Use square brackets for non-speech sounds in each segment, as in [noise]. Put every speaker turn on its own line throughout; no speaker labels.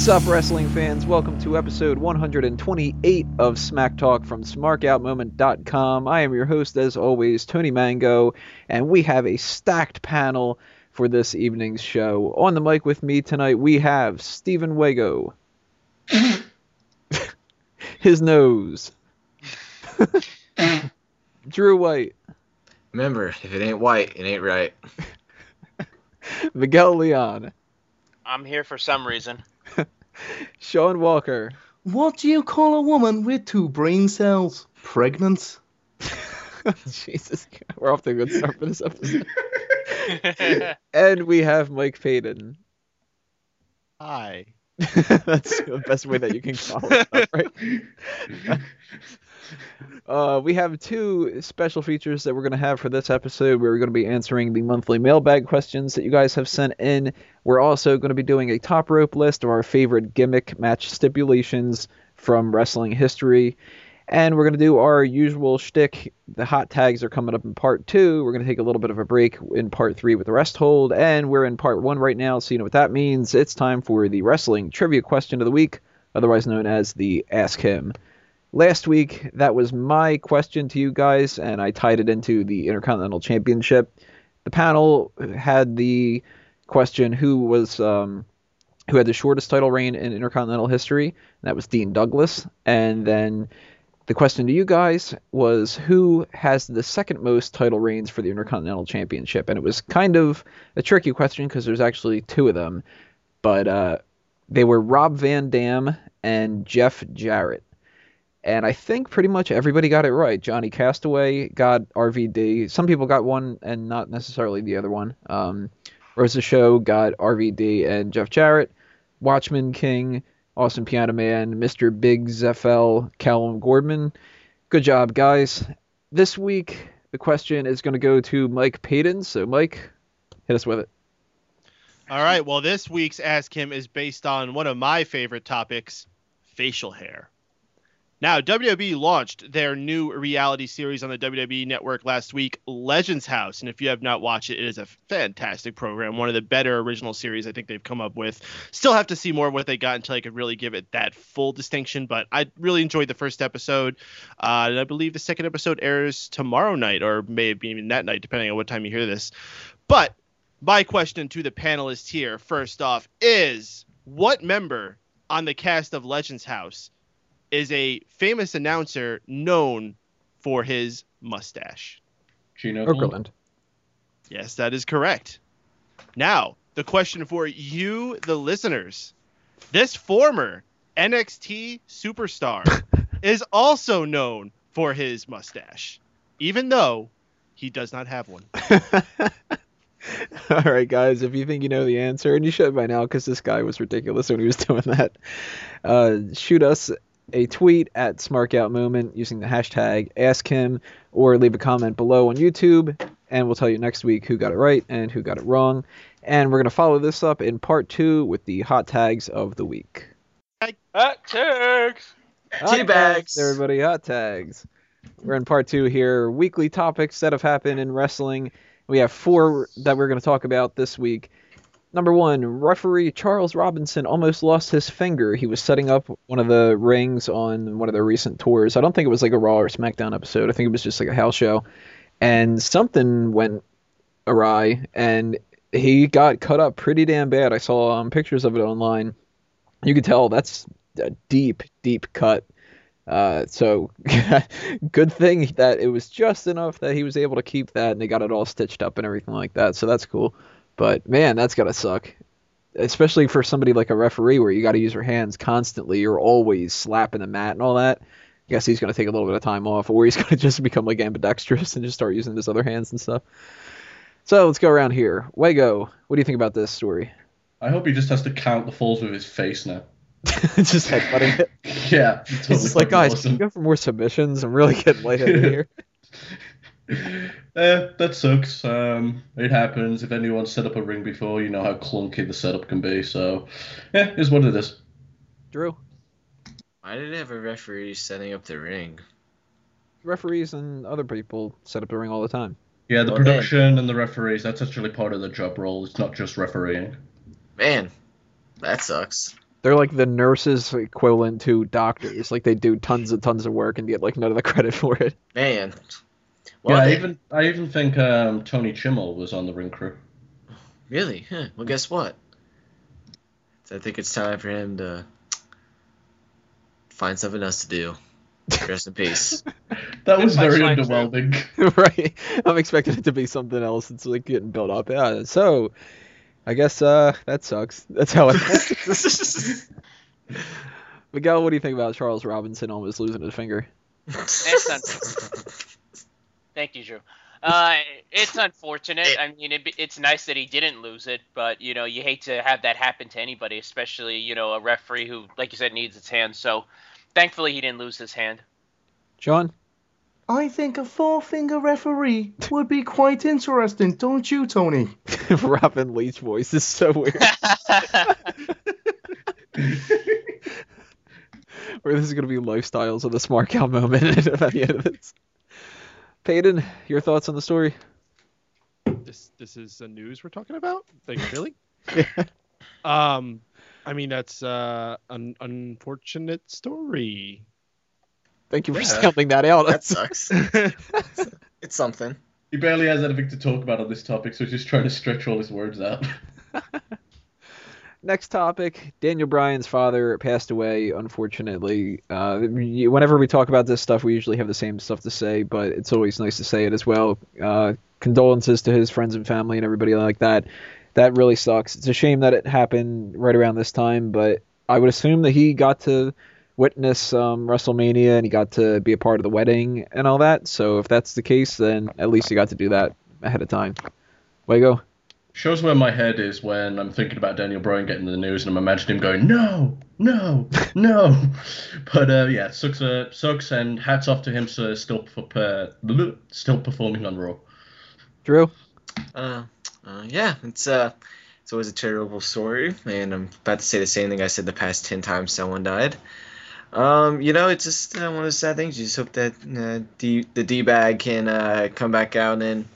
What's up, wrestling fans? Welcome to episode 128 of Smack Talk from SmarkOutMoment.com. I am your host, as always, Tony Mango, and we have a stacked panel for this evening's show. On the mic with me tonight, we have Stephen Wago. [laughs] His nose. [laughs] Drew White.
Remember, if it ain't white, it ain't right. [laughs]
Miguel Leon.
I'm here for some reason. [laughs]
Sean Walker.
What do you call a woman with two brain cells? Pregnant? [laughs]
Jesus, we're off to a good start for this episode. [laughs] and we have Mike Payton.
Hi.
That's the best way that you can call it, right? Uh, we have two special features that we're going to have for this episode. We're going to be answering the monthly mailbag questions that you guys have sent in. We're also going to be doing a top rope list of our favorite gimmick match stipulations from wrestling history. And we're going to do our usual shtick. The hot tags are coming up in part two. We're going to take a little bit of a break in part three with the rest hold. And we're in part one right now, so you know what that means. It's time for the wrestling trivia question of the week, otherwise known as the Ask Him. Last week, that was my question to you guys, and I tied it into the Intercontinental Championship. The panel had the question who was. Um, who had the shortest title reign in Intercontinental history? And that was Dean Douglas. And then the question to you guys was who has the second most title reigns for the Intercontinental Championship? And it was kind of a tricky question because there's actually two of them, but uh, they were Rob Van Dam and Jeff Jarrett. And I think pretty much everybody got it right. Johnny Castaway got RVD. Some people got one and not necessarily the other one. Um, Rosa Show got RVD and Jeff Jarrett. Watchman King Awesome Piano Man, Mr. Big Zeffel, Callum Gordman. Good job, guys. This week, the question is going to go to Mike Payton. So, Mike, hit us with it.
All right. Well, this week's Ask Him is based on one of my favorite topics facial hair. Now, WWE launched their new reality series on the WWE network last week, Legends House. And if you have not watched it, it is a fantastic program, one of the better original series I think they've come up with. Still have to see more of what they got until I could really give it that full distinction, but I really enjoyed the first episode. Uh, and I believe the second episode airs tomorrow night, or maybe even that night, depending on what time you hear this. But my question to the panelists here, first off, is what member on the cast of Legends House is a famous announcer known for his mustache.
Gino
Okerlund.
Yes, that is correct. Now, the question for you, the listeners. This former NXT superstar [laughs] is also known for his mustache, even though he does not have one. [laughs]
All right, guys, if you think you know the answer, and you should by now because this guy was ridiculous when he was doing that, uh, shoot us a tweet at SmarkOut Moment using the hashtag Ask Him, or leave a comment below on YouTube, and we'll tell you next week who got it right and who got it wrong. And we're gonna follow this up in part two with the hot tags of the week.
Hot tags.
Hot
Tea bags.
tags, everybody, hot tags. We're in part two here. Weekly topics that have happened in wrestling. We have four that we're going to talk about this week. Number one, referee Charles Robinson almost lost his finger. He was setting up one of the rings on one of their recent tours. I don't think it was like a Raw or SmackDown episode. I think it was just like a house show. And something went awry, and he got cut up pretty damn bad. I saw um, pictures of it online. You could tell that's a deep, deep cut. Uh, so [laughs] good thing that it was just enough that he was able to keep that, and they got it all stitched up and everything like that. So that's cool. But man, that's gotta suck, especially for somebody like a referee where you got to use your hands constantly. You're always slapping the mat and all that. I guess he's gonna take a little bit of time off, or he's [laughs] gonna just become like ambidextrous and just start using his other hands and stuff. So let's go around here. Wago, what do you think about this story?
I hope he just has to count the falls with his face now. [laughs]
just headbutting it. [laughs]
Yeah.
He's just like, guys, can you go for more submissions? I'm really getting lightheaded here. [laughs]
Eh, that sucks. Um, it happens. If anyone's set up a ring before, you know how clunky the setup can be. So, yeah, is what it is.
Drew,
Why did it have a referee setting up the ring?
referees and other people set up the ring all the time.
Yeah, the
Well, then-
production and the referees, that's actually part of the job role. It's not just refereeing.
Man, that sucks.
They're like the nurses equivalent to doctors. Like they do tons and tons of work and get like none of the [laughs] credit for it.
Man. Well,
yeah, I even I even think um, Tony Chimel was on the ring crew.
Really? Huh. Well, guess what? I think it's time for him to find something else to do. Rest in peace. [laughs]
That was very underwhelming. [laughs]
right. I'm expecting it to be something else. It's like getting built up. Yeah. So, I guess uh that sucks. That's how it. [laughs] Miguel, what do you think about Charles Robinson almost losing his finger?
Thank you, Drew. Uh, it's unfortunate. [laughs] I mean, it, it's nice that he didn't lose it, but you know, you hate to have that happen to anybody, especially you know a referee who, like you said, needs its hand. So, thankfully, he didn't lose his hand.
John?
I think a four finger referee would be quite interesting, don't you, Tony? [laughs]
Robin Leach voice is so weird. [laughs] or this is going to be lifestyles of the Smark Out Moment at the end of this. Peyton, your thoughts on the story?
This this is the news we're talking about. Like [laughs] really?
Yeah.
Um, I mean that's uh an unfortunate story.
Thank you for
Yeah.
sounding that out.
that [laughs] sucks. [laughs] It's something.
He barely has anything to talk about on this topic, so he's just trying to stretch all his words out.
Next topic: Daniel Bryan's father passed away. Unfortunately, uh, whenever we talk about this stuff, we usually have the same stuff to say, but it's always nice to say it as well. Uh, condolences to his friends and family and everybody like that. That really sucks. It's a shame that it happened right around this time, but I would assume that he got to witness um, WrestleMania and he got to be a part of the wedding and all that. So if that's the case, then at least he got to do that ahead of time. Wago.
Shows where my head is when I'm thinking about Daniel Bryan getting in the news, and I'm imagining him going, "No, no, no." [laughs] But uh, yeah, sucks. Uh, sucks, and hats off to him for still uh, still performing on Raw.
Drew.
Uh, uh, yeah, it's uh, it's always a terrible story, and I'm about to say the same thing I said the past ten times someone died. Um, you know, it's just uh, one of those sad things. You just hope that uh, D, the D bag can uh, come back out and,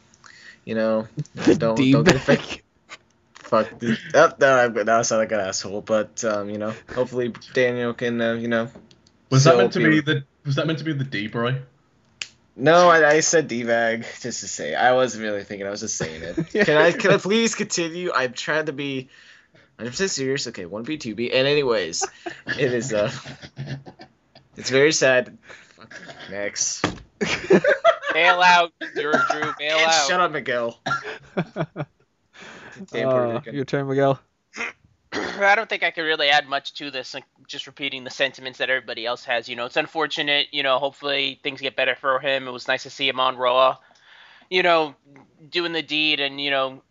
you know, don't don't get affected.
D-bag.
Fuck. The, oh, no, I'm now I sound like an asshole, but um, you know, hopefully Daniel can, uh, you know.
Was that meant to be the Was that meant to be the D Bry?
No, I, I said D-bag just to say. I wasn't really thinking. I was just saying it. [laughs] Can I can I please continue? I'm trying to be 100% serious. Okay, one B, two B. And anyways, it is uh, [laughs] it's very sad. Fuck, Next. [laughs]
Bail out, Drew. Drew bail
And
out.
shut up, Miguel. [laughs]
Uh, your turn, Miguel. [clears throat]
I don't think I can really add much to this. Like just repeating the sentiments that everybody else has. You know, it's unfortunate. You know, hopefully things get better for him. It was nice to see him on Raw. You know, doing the deed and you know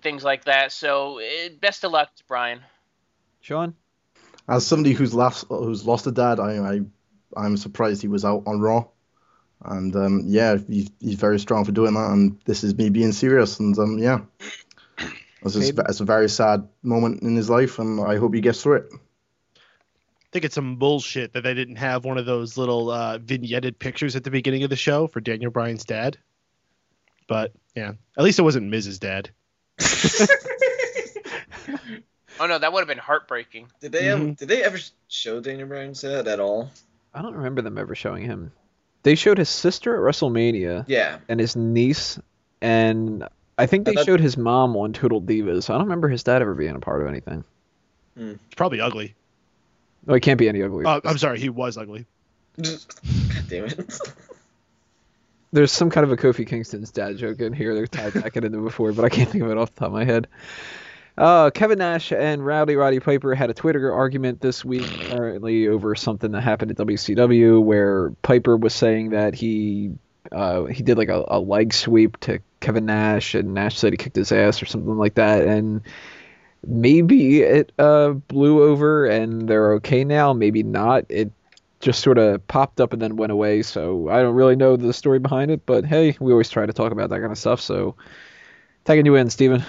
things like that. So eh, best of luck, to Brian.
Sean.
As somebody who's lost who's lost a dad, I, I I'm surprised he was out on Raw, and um, yeah, he's, he's very strong for doing that. And this is me being serious, and um, yeah, it's, just, it's a very sad moment in his life, and I hope he gets through it.
I think it's some bullshit that they didn't have one of those little uh, vignetted pictures at the beginning of the show for Daniel Bryan's dad. But yeah, at least it wasn't Mrs. Dad. [laughs]
Oh no, that would have been heartbreaking.
Did they um,
Mhm.
did they ever show Daniel Bryan's dad at all?
I don't remember them ever showing him. They showed his sister at WrestleMania
Yeah.
and his niece, and I think they
I thought-
showed his mom on Total Divas. I don't remember his dad ever being a part of anything.
It's probably ugly.
Oh, he can't be any uglier.
Uh, I'm sorry, he was ugly.
God [laughs] damn it. [laughs]
There's some kind of a Kofi Kingston's dad joke in here. They're tied back into before, but I can't think of it off the top of my head. Uh, Kevin Nash and Rowdy Roddy Piper had a Twitter argument this week, apparently over something that happened at WCW, where Piper was saying that he uh, he did like a, a leg sweep to Kevin Nash, and Nash said he kicked his ass or something like that, and maybe it uh, blew over and they're okay now, maybe not. It just sort of popped up and then went away. So I don't really know the story behind it, but hey, we always try to talk about that kind of stuff. So tagging you in, Steven.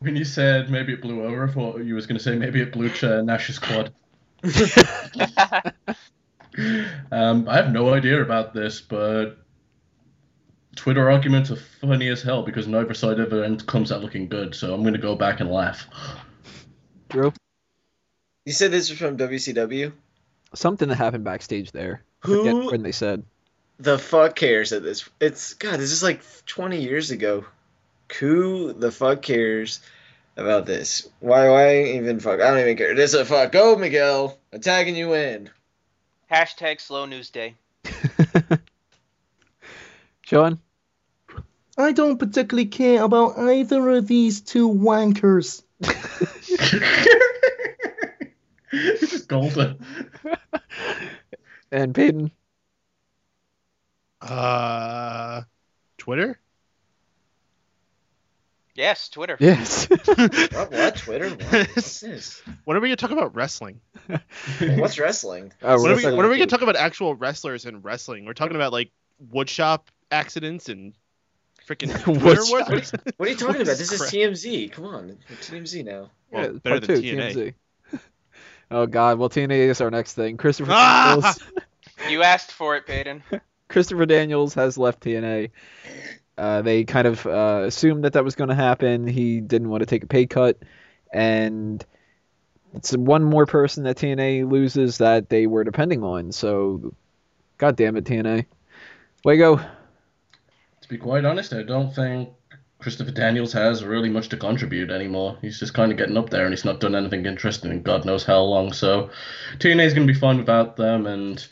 When you said maybe it blew over, I thought you was going to say maybe it blew uh, Nash's quad. [laughs] Um, I have no idea about this, but Twitter arguments are funny as hell because neither side ever end comes out looking good. So I'm going to go back and laugh.
Drew.
You said this was from WCW.
Something that happened backstage there.
Who
when they said.
the fuck cares at this? It's God. This is like 20 years ago. Who the fuck cares about this? Why? Why even fuck? I don't even care. This is a fuck. Go, Miguel. Attacking you in.
Hashtag slow news day. [laughs]
Sean?
I don't particularly care about either of these two wankers.
this is golden.
And Peyton?
Uh, Twitter.
Yes, Twitter.
Yes. [laughs]
What? What? Twitter? What? What's this? [laughs]
When are we gonna talk about wrestling? [laughs]
What's wrestling?
Uh,
When are we,
wrestling-
when are we gonna talk about actual wrestlers and wrestling? We're talking about like woodshop accidents and freaking Twitter
Woodshop.
wars.
What are you talking about?
is
This is? TMZ. Come on, TMZ now.
Well,
Yeah,
better
part
than
two,
TNA.
TMZ. Oh God! Well, TNA is our next thing. Christopher
Ah!
Daniels.
You asked for it, Peyton.
Christopher Daniels has left TNA. Uh, they kind of uh, assumed that that was going to happen. He didn't want to take a pay cut, and it's one more person that TNA loses that they were depending on. So, God damn it, TNA. Wago. To
be quite honest, I don't think Christopher Daniels has really much to contribute anymore. He's just kind of getting up there, and he's not done anything interesting in God knows how long. So TNA is going to be fine without them, and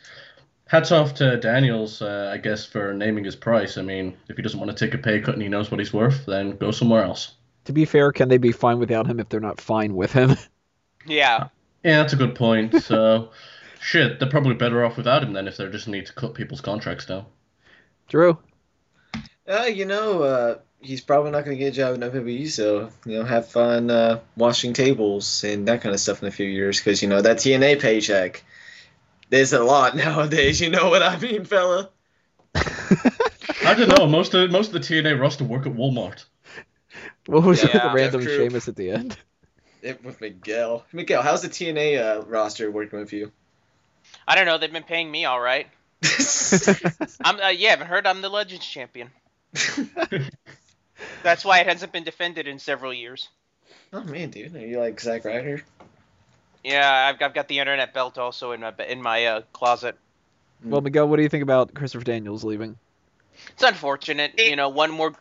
hats off to Daniels, uh, I guess, for naming his price. I mean, if he doesn't want to take a pay cut and he knows what he's worth, then go somewhere else.
To be fair, can they be fine without him if they're not fine with him? [laughs]
Yeah.
Yeah, that's a good point. So, [laughs] shit, they're probably better off without him then if they just need to cut people's contracts down.
Drew.
Uh, you know, uh, he's probably not going to get a job in WWE, so, you know, have fun uh, washing tables and that kind of stuff in a few years, because, you know, that TNA paycheck, there's a lot nowadays, you know what I mean, fella?
I don't know. Most of most of the TNA roster work at Walmart.
What was
Yeah,
the random
Jeff
Sheamus at the end?
It, with Miguel. Miguel, how's the TNA uh, roster working with you?
I don't know. They've been paying me all right. [laughs] I'm. Uh, yeah, haven't heard I'm the Legends champion. [laughs] That's why it hasn't been defended in several years.
oh, man, dude. Are you like Zack Ryder?
Yeah, I've, I've got the internet belt also in my in my uh, closet.
well, Miguel, what do you think about Christopher Daniels leaving?
It's unfortunate, you know, one more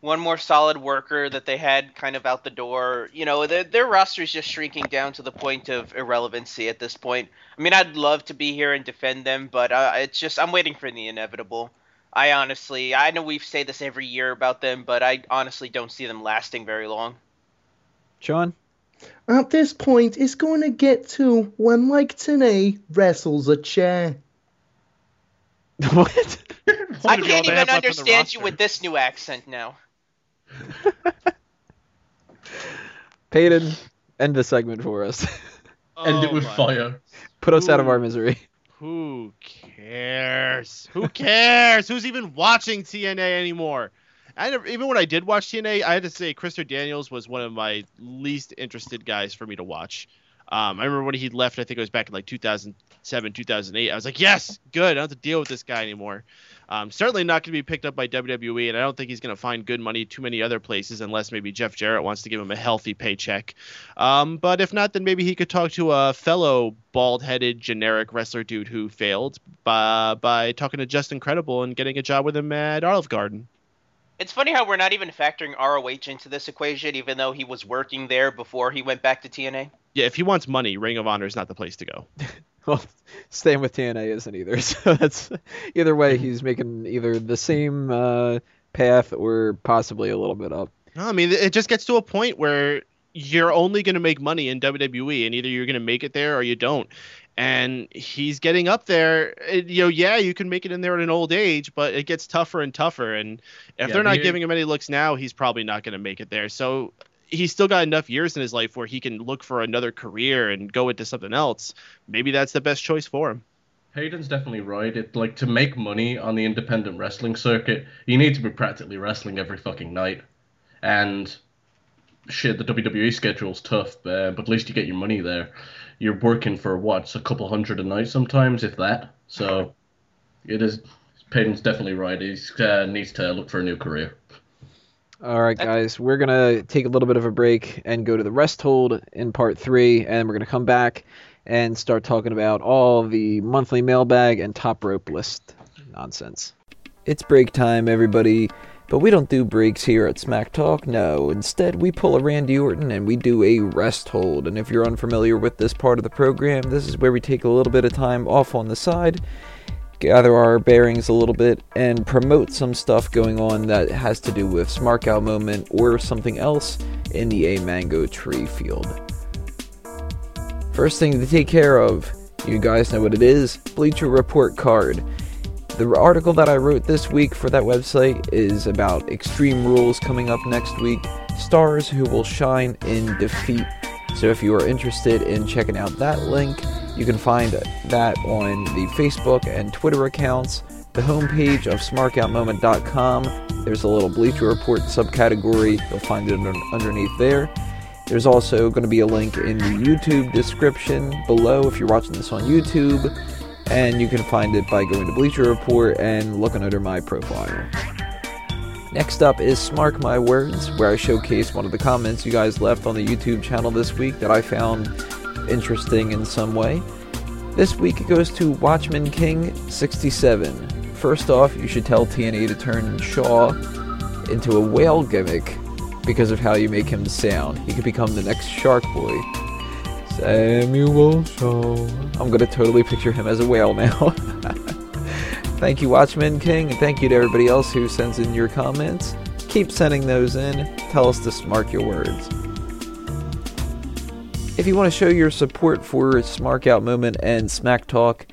one more solid worker that they had kind of out the door. You know, their their roster is just shrinking down to the point of irrelevancy at this point. I mean, I'd love to be here and defend them, but uh, it's just I'm waiting for the inevitable. I honestly, I know we say this every year about them, but I honestly don't see them lasting very long.
Sean?
At this point, it's going to get to when Mike Tenay wrestles a chair. [laughs]
what? [laughs]
I can't even
have left on the
understand you with this new accent now. [laughs]
Peyton, end the segment for us.
End it
Oh
with
my-
fire.
Put us out of our misery.
Who cares? Who cares? Who's even watching TNA anymore? I never, even when I did watch TNA, I had to say Christopher Daniels was one of my least interested guys for me to watch. Um, I remember when he left, I think it was back in like 2007, 2008. I was like, yes, good. I don't have to deal with this guy anymore. Um, certainly not going to be picked up by WWE, and I don't think he's going to find good money too many other places unless maybe Jeff Jarrett wants to give him a healthy paycheck. Um, but if not, then maybe he could talk to a fellow bald-headed generic wrestler dude who failed by by talking to Justin Credible and getting a job with him at Olive Garden.
It's funny how we're not even factoring ROH into this equation, even though he was working there before he went back to TNA.
Yeah, if he wants money, Ring of Honor is not the place to go. [laughs]
Well, staying with TNA isn't either. [laughs] So that's either way, he's making either the same uh, path or possibly a little bit up.
No, I mean, it just gets to a point where you're only going to make money in WWE, and either you're going to make it there or you don't. And he's getting up there. It- you know, yeah, you can make it in there at an old age, but it gets tougher and tougher. And if
Yeah,
they're not giving him any looks now, he's probably not going to make it there. So he's still got enough years in his life where he can look for another career and go into something else. Maybe that's the best choice for him.
Hayden's definitely right. It like to make money on the independent wrestling circuit, you need to be practically wrestling every fucking night. And shit, the WWE schedule's tough, uh, but at least you get your money there. You're working for what's a couple hundred a night sometimes, if that. So it is. Hayden's definitely right. He uh, needs to look for a new career.
All right, guys, we're gonna take a little bit of a break and go to the rest hold in part three, and we're gonna come back and start talking about all the monthly mailbag and top rope list nonsense. It's break time, everybody. But we don't do breaks here at Smack Talk, no. Instead, we pull a Randy Orton and we do a rest hold. And if you're unfamiliar with this part of the program, this is where we take a little bit of time off on the side, gather our bearings a little bit, and promote some stuff going on that has to do with Smark Out Moment or something else in the A Mango Tree field. First thing to take care of, you guys know what it is Bleacher Report card. The article that I wrote this week for that website is about Extreme Rules coming up next week, stars who will shine in defeat. So if you are interested in checking out that link, you can find that on the Facebook and Twitter accounts, the homepage of smarkoutmoment.com. There's a little Bleacher Report subcategory, you'll find it under, underneath there. There's also going to be a link in the YouTube description below if you're watching this on YouTube and you can find it by going to Bleacher Report and looking under my profile. Next up is Smark My Words, where I showcase one of the comments you guys left on the YouTube channel this week that I found interesting in some way. This week it goes to Watchman King 67. First off, you should tell TNA to turn Shaw into a whale gimmick because of how you make him sound. He could become the next Shark Boy. Samuel Shaw. I'm gonna totally picture him as a whale now. [laughs] thank you, Watchman King, and thank you to everybody else who sends in your comments. Keep sending those in. Tell us to smark your words. If you want to show your support for Smark Out Moment and Smack Talk,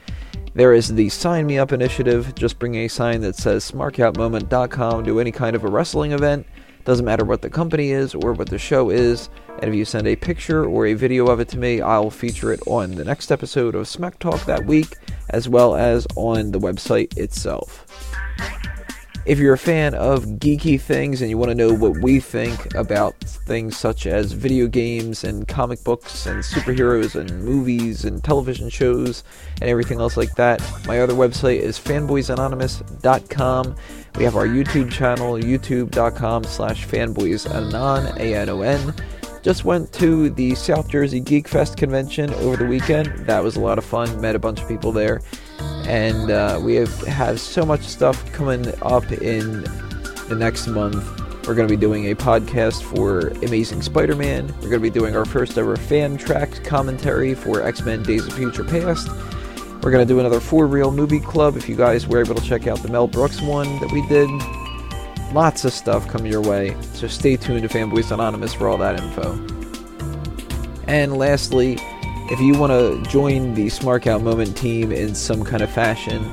there is the Sign Me Up initiative. Just bring a sign that says smarkoutmoment.com to any kind of a wrestling event. Doesn't matter what the company is or what the show is. And if you send a picture or a video of it to me, I'll feature it on the next episode of Smack Talk that week, as well as on the website itself. If you're a fan of geeky things and you want to know what we think about things such as video games and comic books and superheroes and movies and television shows and everything else like that, my other website is fanboysanonymous.com. We have our YouTube channel, youtube.com slash fanboysanon, A-N-O-N. Just went to the South Jersey Geek Fest convention over the weekend. That was a lot of fun. Met a bunch of people there and uh, we have, have so much stuff coming up in the next month. We're going to be doing a podcast for Amazing Spider Man. We're going to be doing our first ever fan track commentary for X Men Days of Future Past. We're going to do another four Real Movie Club if you guys were able to check out the Mel Brooks one that we did. Lots of stuff coming your way, so stay tuned to Fanboys Anonymous for all that info. And lastly, if you want to join the Smark Out Moment team in some kind of fashion,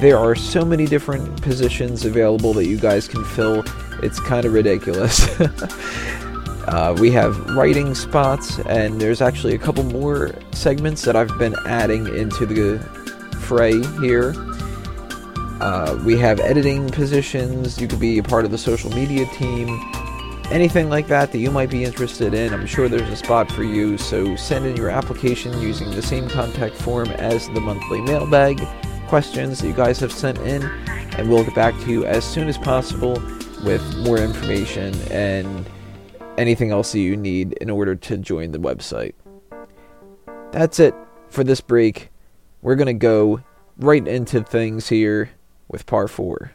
there are so many different positions available that you guys can fill. It's kind of ridiculous. [laughs] uh, we have writing spots, and there's actually a couple more segments that I've been adding into the fray here. Uh, we have editing positions. You could be a part of the social media team anything like that that you might be interested in, I'm sure there's a spot for you. So send in your application using the same contact form as the monthly mailbag questions that you guys have sent in, and we'll get back to you as soon as possible with more information and anything else that you need in order to join the website. That's it for this break. We're going to go right into things here with par 4.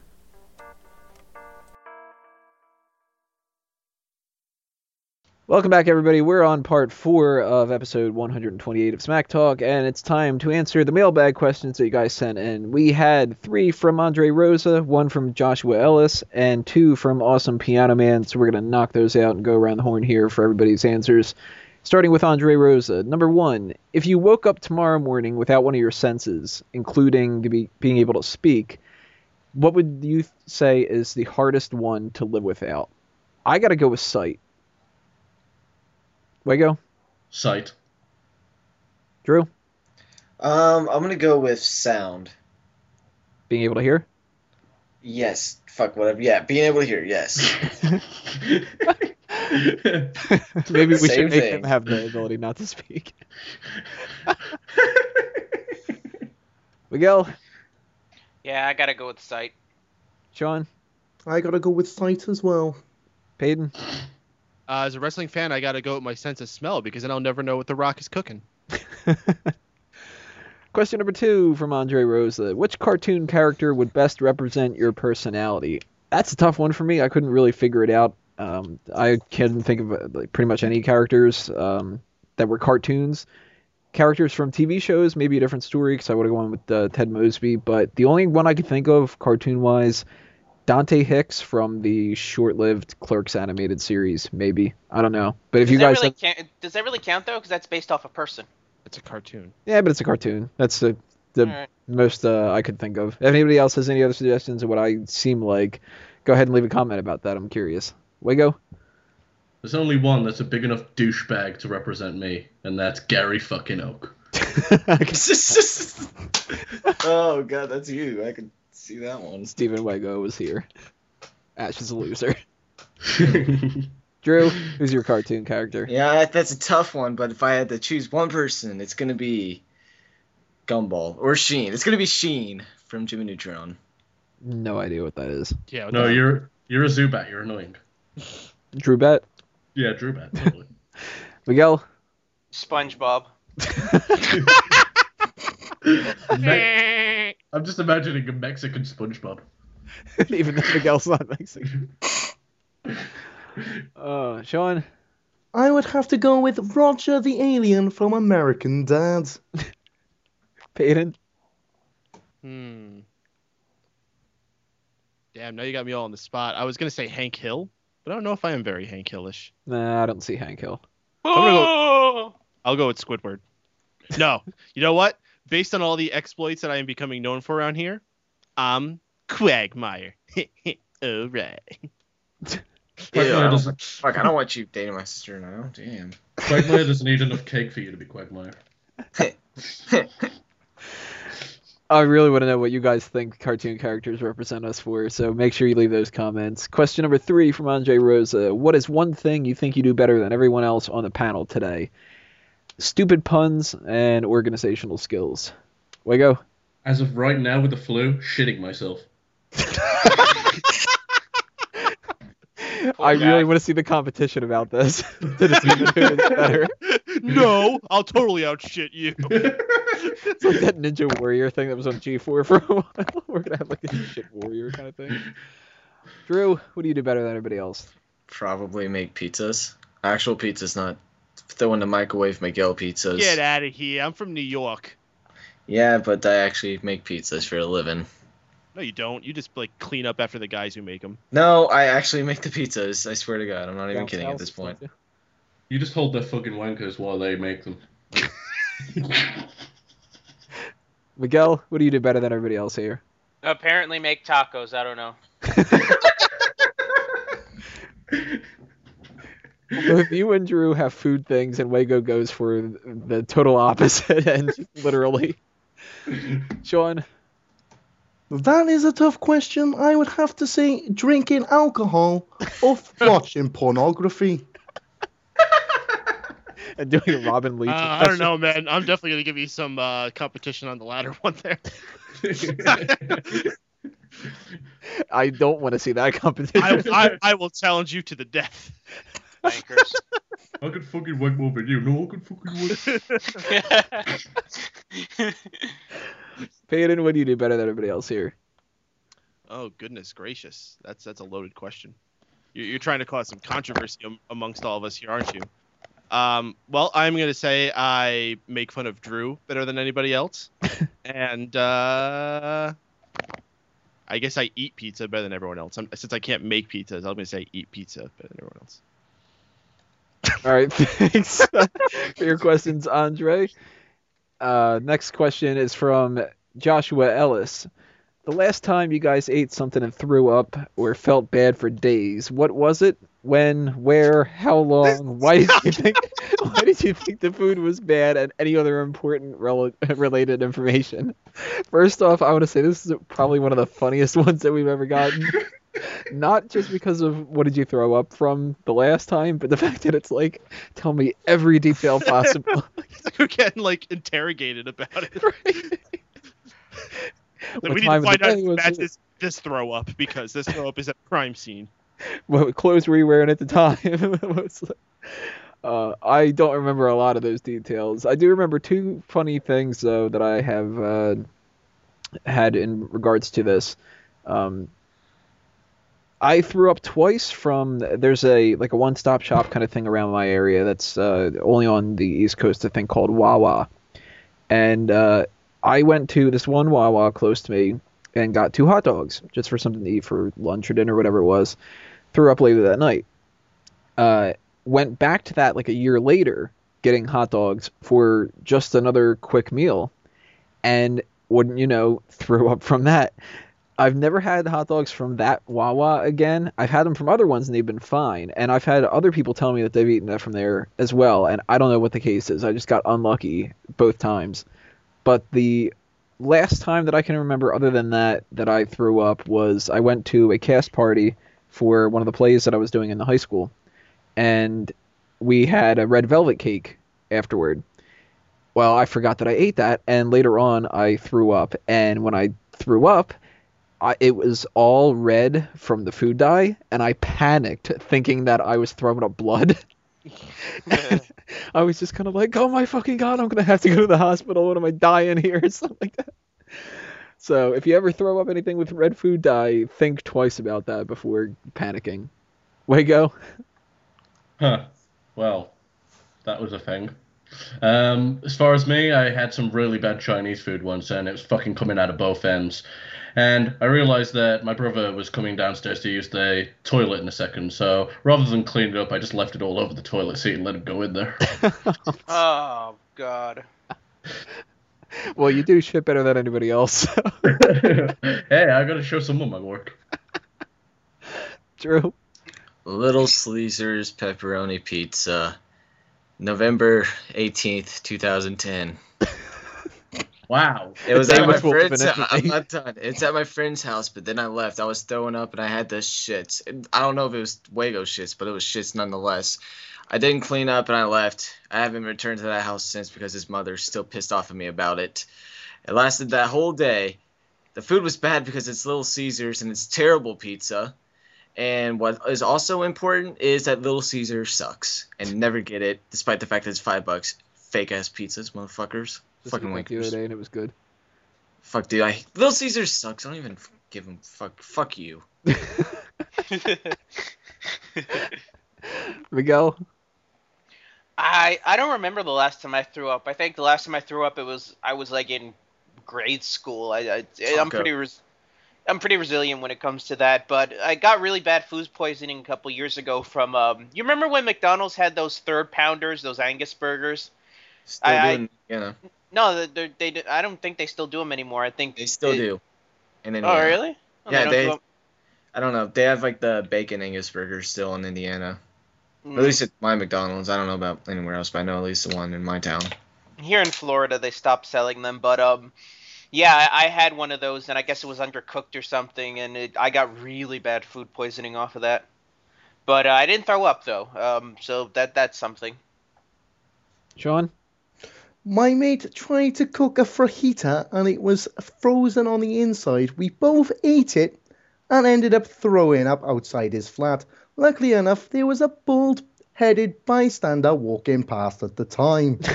Welcome back, everybody. We're on part four of episode 128 of Smack Talk, and it's time to answer the mailbag questions that you guys sent in. We had three from Andre Rosa, one from Joshua Ellis, and two from Awesome Piano Man. So we're going to knock those out and go around the horn here for everybody's answers. Starting with Andre Rosa. Number one, if you woke up tomorrow morning without one of your senses, including be, being able to speak, what would you say is the hardest one to live without? I got to go with sight. Wago?
Sight.
Drew?
Um, I'm gonna go with sound.
Being able to hear?
Yes. Fuck whatever. Yeah, being able to hear. Yes. [laughs] [laughs]
Maybe we
Same
should make
thing.
him have the ability not to speak. [laughs] Miguel?
Yeah, I gotta go with sight.
Sean?
I gotta go with sight as well.
Peyton.
Uh, as a wrestling fan, I gotta go with my sense of smell because then I'll never know what The Rock is cooking. [laughs]
Question number two from Andre Rosa. Which cartoon character would best represent your personality? That's a tough one for me. I couldn't really figure it out. Um, I can think of uh, like pretty much any characters um, that were cartoons. Characters from TV shows, maybe a different story because I would have gone with uh, Ted Mosby. But the only one I could think of cartoon-wise, Dante Hicks from the short-lived Clerks animated series. Maybe I don't know. But if
does
you
that
guys,
really
have-
count, does that really count though? Because that's based off a person.
It's a cartoon.
yeah, but it's a cartoon. That's the the
Alright.
most uh, I could think of. If anybody else has any other suggestions of what I seem like, go ahead and leave a comment about that. I'm curious. Wago?
There's only one that's a big enough douchebag to represent me, and that's Gary fucking Oak. [laughs]
oh god, that's you. I can see that one.
Stephen Wago was here. Ash is a loser. [laughs] Drew, who's your cartoon character?
Yeah, that's a tough one, but if I had to choose one person, it's gonna be Gumball or Sheen. It's gonna be Sheen from Jimmy Neutron.
No idea what that is.
Yeah.
no, you're you're a Zubat. You're annoying.
Drew Bat?
Yeah, Drew Bat, totally. [laughs]
Miguel?
SpongeBob. [laughs]
Me- [laughs] I'm just imagining a Mexican SpongeBob.
Even though Miguel's not Mexican. Uh, Sean?
I would have to go with Roger the Alien from American Dad.
Peyton?
Hmm. Damn, now you got me all on the spot. I was gonna say Hank Hill, but I don't know if I am very Hank Hillish.
Nah, I don't see Hank Hill.
gonna
Oh! [gasps]
I'll go with Squidward. No, you know what? Based on all the exploits that I am becoming known for around here, I'm Quagmire. [laughs] all right.
Ew, [laughs]
Quagmire
don't,
doesn't,
fuck, I don't want you dating my sister now. Damn.
Quagmire doesn't need enough cake for you to be Quagmire. [laughs]
I really want to know what you guys think cartoon characters represent us for, so make sure you leave those comments. Question number three from Andre Rosa. What is one thing you think you do better than everyone else on the panel today? Stupid puns and organizational skills. Wago?
As of right now with the flu, shitting myself. [laughs]
I
guy.
really want to see the competition about this [laughs] to determine who is better. [laughs]
no, I'll totally outshit you.
It's like that Ninja Warrior thing that was on G4 for a [laughs] while. We're gonna have like a shit warrior kind of thing. Drew, what do you do better than everybody else?
Probably make pizzas. Actual pizzas, not throw in the microwave Miguel pizzas.
Get out of here. I'm from New York.
Yeah, but I actually make pizzas for a living.
No, you don't. You just like clean up after the guys who make them.
No, I actually make the pizzas. I swear to God, I'm not even
Bounce
kidding at this point.
You just hold their fucking wankers while they make them. [laughs] [laughs]
Miguel, what do you do better than everybody else here?
Apparently make tacos. I don't know.
So if you and Drew have food things and Wago goes for the total opposite [laughs] and literally. Sean,
That is a tough question. I would have to say drinking alcohol or [laughs] watching pornography. [laughs]
and doing a Robin Leach.
Uh, I don't know, man. I'm definitely gonna give you some uh, competition on the latter one there. [laughs]
I don't want to see that competition.
I, I, I will challenge you to the death.
Bankers.
I could fucking wank more than you. No, I could fucking wank. [laughs]
Peyton, what do you do better than everybody else here?
Oh goodness gracious, that's that's a loaded question. You're, you're trying to cause some controversy amongst all of us here, aren't you? Um, well, I'm gonna say I make fun of Drew better than anybody else, [laughs] and uh, I guess I eat pizza better than everyone else. I'm, since I can't make pizzas, I'm gonna say I eat pizza better than everyone else. [laughs]
All right, thanks [laughs] for your questions, Andre. Uh, next question is from Joshua Ellis. The last time you guys ate something and threw up or felt bad for days, what was it? When? Where? How long? [laughs] Why did you think? Why did you think the food was bad? And any other important rel- related information. First off, I want to say this is probably one of the funniest [laughs] ones that we've ever gotten. Not just because of what did you throw up from the last time, but the fact that it's like, tell me every detail [laughs] possible.
We're getting like interrogated about it.
Right?
Like, we need to find out
day
who
was
matches
it?
this throw up because this throw up is at a crime scene. [laughs]
what clothes were you wearing at the time? [laughs] Uh, I don't remember a lot of those details. I do remember two funny things though that I have uh, had in regards to this. Um, I threw up twice from there's a like a one-stop shop kind of thing around my area that's uh, only on the East Coast. A thing called Wawa, and uh, I went to this one Wawa close to me and got two hot dogs just for something to eat for lunch or dinner, whatever it was. Threw up later that night. Uh, went back to that like a year later, getting hot dogs for just another quick meal, and wouldn't you know, [laughs] threw up from that. I've never had hot dogs from that Wawa again. I've had them from other ones and they've been fine. And I've had other people tell me that they've eaten that from there as well. And I don't know what the case is. I just got unlucky both times. But the last time that I can remember, other than that, that I threw up was I went to a cast party for one of the plays that I was doing in the high school. And we had a red velvet cake afterward. Well, I forgot that I ate that. And later on, I threw up. And when I threw up, I, it was all red from the food dye, and I panicked, thinking that I was throwing up blood. [laughs] [laughs] I was just kind of like, "Oh my fucking god, I'm gonna have to go to the hospital. What am I dying here?" or [laughs] something like that. So if you ever throw up anything with red food dye, think twice about that before panicking. Wago.
Huh. Well, that was a thing. Um, as far as me, I had some really bad Chinese food once, and it was fucking coming out of both ends. And I realized that my brother was coming downstairs to use the toilet in a second, so rather than clean it up, I just left it all over the toilet seat and let him go in there. [laughs] [laughs]
Oh God. [laughs]
well, you do shit better than anybody else. [laughs]
hey, I gotta show some of my work. [laughs]
True.
Little Sleezer's pepperoni pizza, November eighteenth, two thousand ten.
Wow.
It was
That
at my friend's.
finish the
I'm not done. It's at my friend's house, but then I left. I was throwing up and I had the shits. I don't know if it was Wago shits, but it was shits nonetheless. I didn't clean up and I left. I haven't returned to that house since because his mother's still pissed off at me about it. It lasted that whole day. The food was bad because it's Little Caesars and it's terrible pizza. And what is also important is that Little Caesar sucks and never get it, despite the fact that it's five bucks. Fake ass pizzas, motherfuckers.
Just
Fucking
went the other day and it was good.
Fuck, dude. I Little Caesar sucks. I don't even give him fuck. Fuck you. [laughs] [laughs] [laughs] [laughs]
Miguel.
I I don't remember the last time I threw up. I think the last time I threw up, it was I was like in grade school. I, I I'm
Okay.
pretty res- I'm pretty resilient when it comes to that. But I got really bad food poisoning a couple years ago from um. You remember when McDonald's had those third pounders, those Angus burgers?
Still
I- I-
doing, you know,
No, they they they- I don't think they still do them anymore. I think
they still
it-
do. In Indiana.
Oh really? Oh,
Yeah, they-
do 'em-
I don't know. They have like the bacon Angus burgers still in Indiana.
Mm.
At least at my McDonald's. I don't know about anywhere else, but I know at least the one in my town.
here in Florida they stopped selling them, but um, yeah, I, I had one of those, and I guess it was undercooked or something, and it, I got really bad food poisoning off of that. But uh, I didn't throw up though, um, so that that's something.
Sean.
My mate tried to cook a fajita and it was frozen on the inside. We both ate it and ended up throwing up outside his flat. Luckily enough, there was a bald headed bystander walking past at the time. [laughs]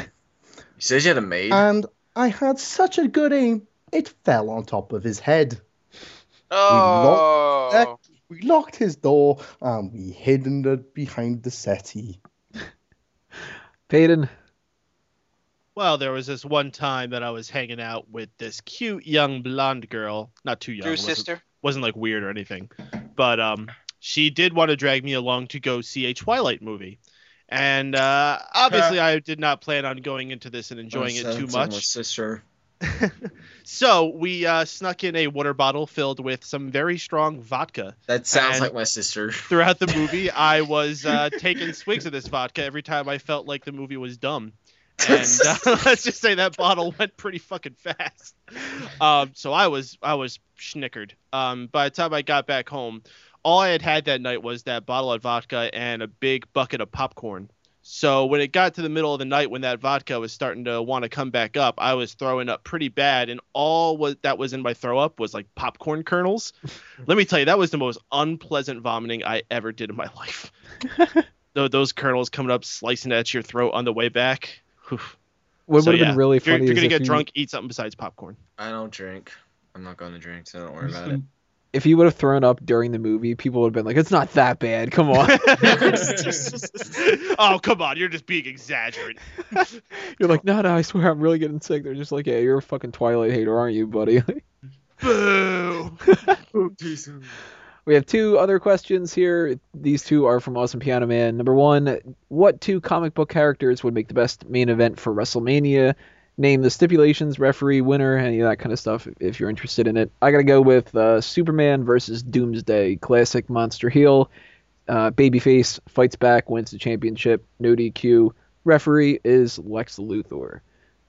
You said you had a maid.
and I had such a good aim, it fell on top of his head.
Oh,
locked We locked his door and we hid in the, behind the settee. [laughs]
Peyton.
Well, there was this one time that I was hanging out with this cute young blonde girl. Not too young.
Drew's
wasn't-
sister.
wasn't like weird or anything, but um, she did want to drag me along to go see a Twilight movie, and uh, obviously I did not plan on going into this and enjoying it
Sounds
too
like my
much.
sister. [laughs]
so we uh, snuck in a water bottle filled with some very strong vodka.
That sounds
And-
like my sister. [laughs]
Throughout the movie, I was uh, taking swigs of this vodka every time I felt like the movie was dumb. and uh, [laughs] let's just say that bottle went pretty fucking fast. Um, so I was I was schnickered. Um, by the time I got back home, all I had had that night was that bottle of vodka and a big bucket of popcorn. So when it got to the middle of the night when that vodka was starting to want to come back up, I was throwing up pretty bad, and all was, that was in my throw up was like popcorn kernels. [laughs] Let me tell you, that was the most unpleasant vomiting I ever did in my life. [laughs] Those kernels coming up, slicing at your throat on the way back. Whew.
What
So,
would have
yeah,
been really
If you're,
funny
if you're gonna
if
get
you,
drunk, eat something besides popcorn.
I don't drink. I'm not going to drink, so don't worry about it.
If you would have thrown up during the movie, people would have been like, "It's not that bad. Come on." [laughs]
oh come on, you're just being exaggerated. [laughs]
you're like, "No, no, I swear, I'm really getting sick." They're just like, "Yeah, you're a fucking Twilight hater, aren't you, buddy?" [laughs]
Boo.
We have two other questions here. These two are from Awesome Piano Man. Number one, what two comic book characters would make the best main event for WrestleMania? Name the stipulations, referee, winner, any of that kind of stuff if you're interested in it. I gotta go with uh, Superman versus Doomsday, classic monster heel. Uh, babyface fights back, wins the championship, no DQ. Referee is Lex Luthor.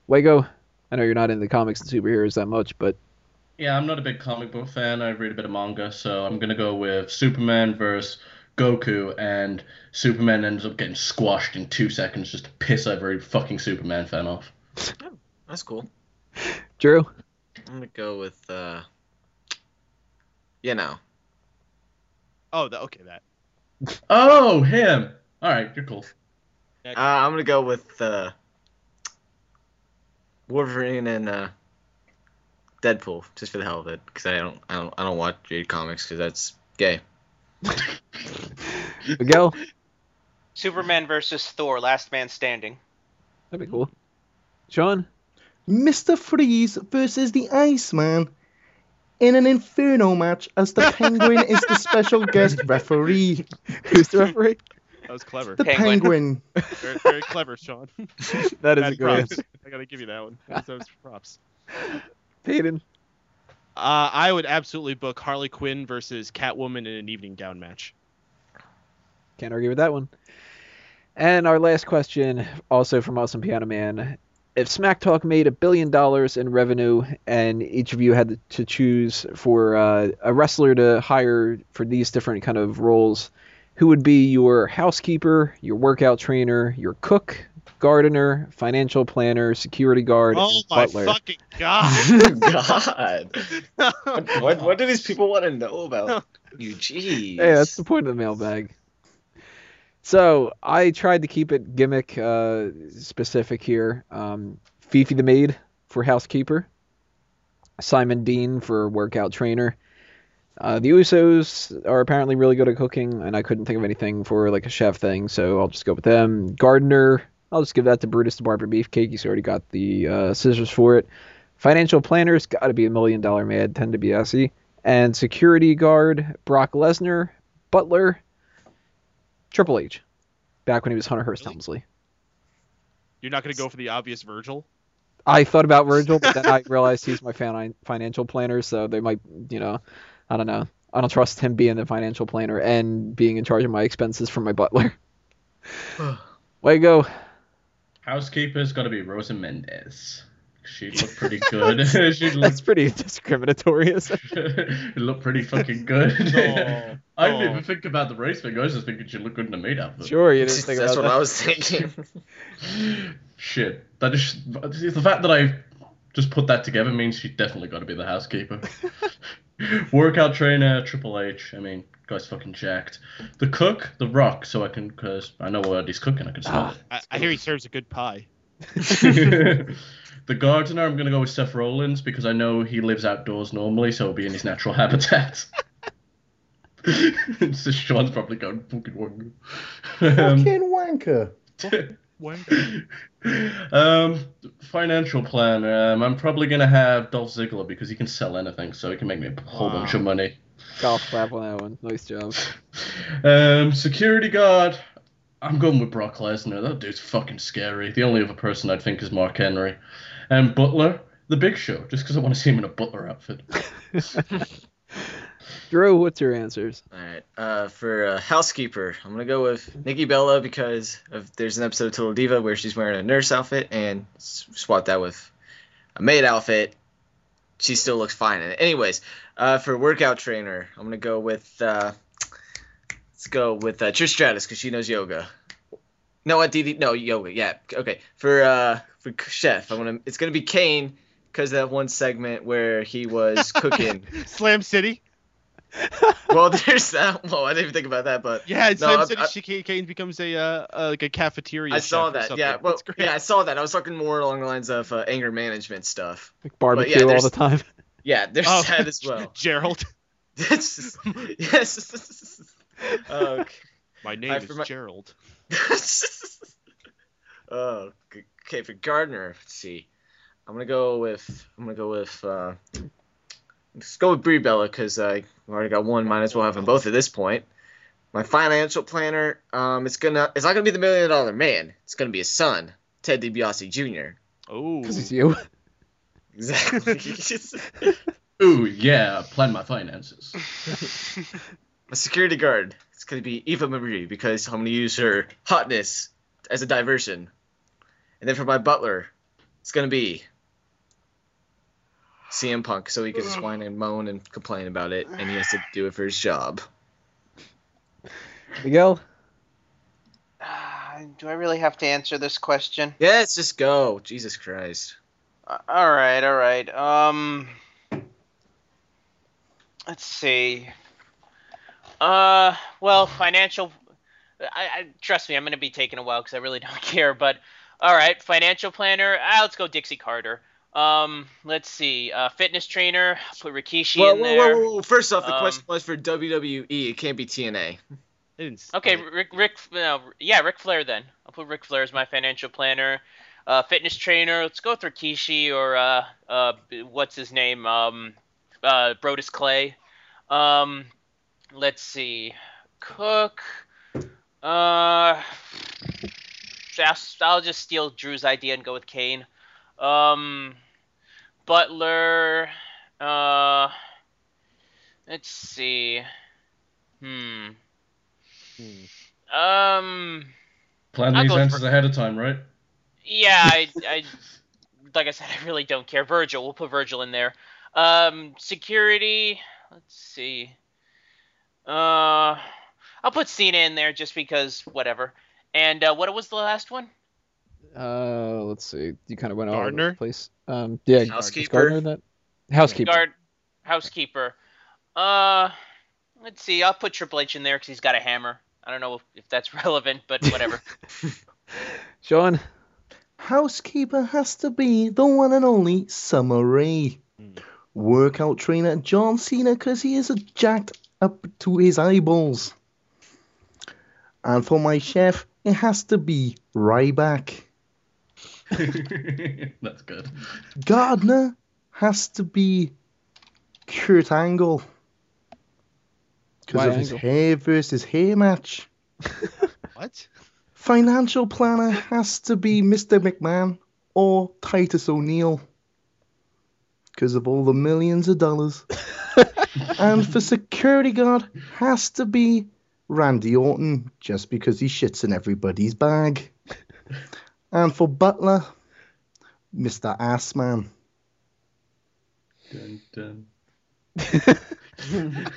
Wago, I know you're not into comics and superheroes that much, but
Yeah, I'm not a big comic book fan. I read a bit of manga, so I'm gonna go with Superman versus Goku, and Superman ends up getting squashed in two seconds just to piss every fucking Superman fan off.
That's cool.
Drew,
I'm gonna go with uh. You know.
Oh, the, okay, that.
Oh, him. All right, you're cool.
Uh, I'm gonna go with uh. Wolverine and uh. Deadpool, just for the hell of it, because I don't, I don't, I don't watch read comics, because that's gay. [laughs]
Go.
Superman versus Thor, Last Man Standing.
that'd be cool. Sean,
Mr. Freeze versus the Iceman in an Inferno match as the Penguin is the special [laughs] guest referee.
who's the referee?
That was clever.
The
Penguin.
Penguin. [laughs]
Very, very clever, Sean. [laughs]
That is
Mad
a good
props. I gotta give you that one. Those those props.
Peyton,
Uh, I would absolutely book Harley Quinn versus Catwoman in an evening gown match.
can't argue with that one. And our last question, also from Awesome Piano Man. If Smack Talk made a billion dollars in revenue and each of you had to choose for uh, a wrestler to hire for these different kind of roles, who would be your housekeeper, your workout trainer, your cook, gardener, financial planner, security guard,
Oh my
butler?
fucking god! [laughs] [laughs]
God. What, [laughs] what, what do these people want to know about you? Jeez.
Hey, that's the point of the mailbag. So I tried to keep it gimmick uh, specific here. Um, Fifi the maid for housekeeper. Simon Dean for workout trainer. Uh, the Usos are apparently really good at cooking, and I couldn't think of anything for like a chef thing, so I'll just go with them. Gardener, I'll just give that to Brutus the Barber Beefcake. He's already got the uh, scissors for it. Financial planner's got to be a million dollar man, tend to be DiBiase. And security guard, Brock Lesnar. Butler, Triple H. Back when he was Hunter Hearst
Really?
Helmsley.
You're not gonna go for the obvious Virgil?
I thought about [laughs] Virgil, but then I realized he's my fan- financial planner, so they might, you know, I don't know. I don't trust him being the financial planner and being in charge of my expenses from my butler. [sighs] Way to go.
Housekeeper's got to be Rosa Mendez. She looked pretty good. [laughs] she
That's [laughs]
looked,
pretty discriminatory. it? [laughs]
it looked pretty fucking good.
Oh,
I didn't
oh.
even think about the race thing. I was just thinking she looked good in the meat outfit.
Sure, you didn't think
That's
about
what
that.
I was thinking.
Shit. That is the fact that I just put that together means she definitely got to be the housekeeper. Workout trainer, Triple H. I mean, guy's fucking jacked. The cook, The Rock, so I can, because I know what he's cooking, I can smell ah.
I, I hear he serves a good pie.
It. the gardener, I'm gonna go with Seth Rollins because I know he lives outdoors normally, so it'll be in his natural habitat. [laughs] so Sean's probably going fucking wrong. Um,
Fucking wanker.
um, financial plan. Um, I'm probably gonna have Dolph Ziggler because he can sell anything, so he can make me a whole
Wow.
bunch of money.
Golf clap on that one. Nice job.
Um, security guard. I'm going with Brock Lesnar. That dude's fucking scary. The only other person I'd think is Mark Henry. And Butler, the Big Show, just because I want to see him in a Butler outfit. [laughs]
Drew, what's your answers?
All right. Uh, for uh, housekeeper, I'm gonna go with Nikki Bella because of there's an episode of Total Diva where she's wearing a nurse outfit and s- swap that with a maid outfit. She still looks fine in it. Anyways, uh, for workout trainer, I'm gonna go with uh, let's go with uh, Trish Stratus because she knows yoga. No, at DD. No, yo, yeah, okay. For uh, for chef, I want to. It's gonna be Kane because that one segment where he was [laughs] cooking.
Slam City.
well, [laughs] there's that. Well, I didn't even think about that, but
Yeah, in
No,
Slam
I-
City,
I-
Kane becomes a uh, uh, like a cafeteria.
I saw
or
that.
something.
Yeah, well,
great.
yeah, I saw that. I was talking more along the lines of uh, anger management stuff.
Like barbecue all the time. [laughs]
Yeah, there's
Oh,
that as well.
Gerald.
Yes. yes. okay.
My name
I-
is
my-
Gerald. [laughs]
oh, okay. For Gardner, let's see. I'm gonna go with. I'm gonna go with. Uh, let's go with Brie Bella because I already got one. Might as well have them both at this point. My financial planner. Um, it's gonna. It's not gonna be the million dollar man. It's gonna be his son, Ted DiBiase Jr.
Oh,
Because it's you.
Exactly. [laughs]
Ooh, yeah, plan my finances. [laughs]
My security guard. It's gonna be Eva Marie because I'm gonna use her hotness as a diversion. And then for my butler, it's gonna be CM Punk, so he can just whine and moan and complain about it, and he has to do it for his job.
Miguel.
Ah, do I really have to answer this question?
Yes, just go. Jesus Christ.
Uh, all right, all right. Um, let's see. Uh, well, financial. I, I trust me, I'm gonna be taking a while because I really [laughs] don't care. But all right, financial planner. Ah, let's go Dixie Carter. Um, let's see. Uh, fitness trainer. Put Rikishi
Whoa,
in
whoa,
there.
whoa, whoa, whoa. First off, the
Um,
question was for WWE. It can't be TNA.
I didn't s-
Okay,
wait.
Rick, Rick, no, yeah, Ric Flair then. I'll put Ric Flair as my financial planner. Uh, fitness trainer. Let's go with Rikishi or uh, uh, what's his name? Um, uh, Brodus Clay. Um, let's see. Cook. Uh, I'll just steal Drew's idea and go with Kane. Um, Butler. Uh, let's see. Hmm.
Hmm.
Um.
Plan
I'll
these answers
for-
ahead of time, right?
Yeah, I, I, like I said, I really don't care. Virgil, we'll put Virgil in there. Um, security. Let's see. Uh, I'll put Cena in there just because whatever. And uh, what was the last one?
Uh, let's see. You kind of went all over
Gardner?
the place. Um, yeah. is
Housekeeper.
Gardner that? Housekeeper.
Guard, housekeeper. Uh, let's see. I'll put Triple H in there because he's got a hammer. I don't know if, if that's [laughs] relevant, but whatever. [laughs]
Sean.
Housekeeper has to be the one and only Summer Rae.
Hmm.
Workout trainer John Cena because he is a jacked up to his eyeballs. And for my chef, it has to be Ryback. [laughs]
That's good.
Gardner has to be Kurt Angle. Because
Why
of his hair versus hair match. [laughs]
What?
Financial planner has to be Mr. McMahon or Titus O'Neil. Because of all the millions of dollars. [laughs] and for security guard has to be Randy Orton, just because he shits in everybody's bag. And for butler, Mr. Assman.
Dun, dun. [laughs]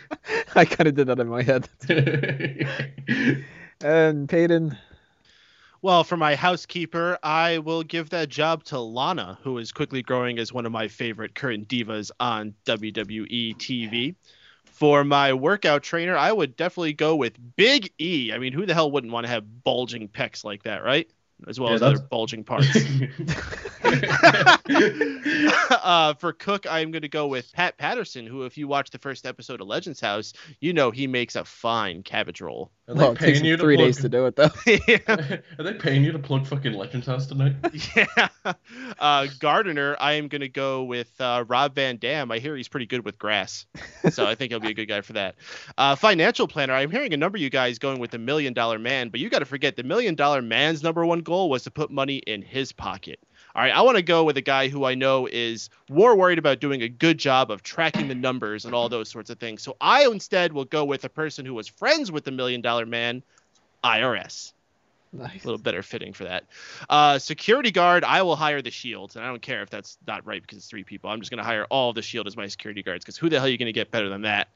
I kind of did that in my head. [laughs] Um, and Peyton.
Well, for my housekeeper, I will give that job to Lana, who is quickly growing as one of my favorite current divas on WWE TV. For my workout trainer, I would definitely go with Big E. I mean, who the hell wouldn't want to have bulging pecs like that, right? As well
Yeah,
as other bulging parts. [laughs] [laughs] uh, for Cook, I'm going to go with Pat Patterson, who, if you watch the first episode of Legends House, you know he makes a fine cabbage roll.
Are
Well,
they
it takes
paying you
him
to
three
plug?
days to do it, though. [laughs]
yeah. [laughs]
Are they paying you to plug fucking Legends House tonight? [laughs]
Yeah. Uh, Gardner, I am going to go with uh, Rob Van Dam. I hear he's pretty good with grass. So I think he'll be a good guy for that. Uh, financial planner, I'm hearing a number of you guys going with the million dollar man, but you got to forget the million dollar man's number one goal was to put money in his pocket. All right, I want to go with a guy who I know is more worried about doing a good job of tracking the numbers and all those sorts of things. So I instead will go with a person who was friends with the million dollar man, IRS
Nice.
a little better fitting for that. Uh, security guard, I will hire the shield, and I don't care if that's not right because it's three people. I'm just gonna hire all the shield as my security guards because who the hell are you gonna get better than that?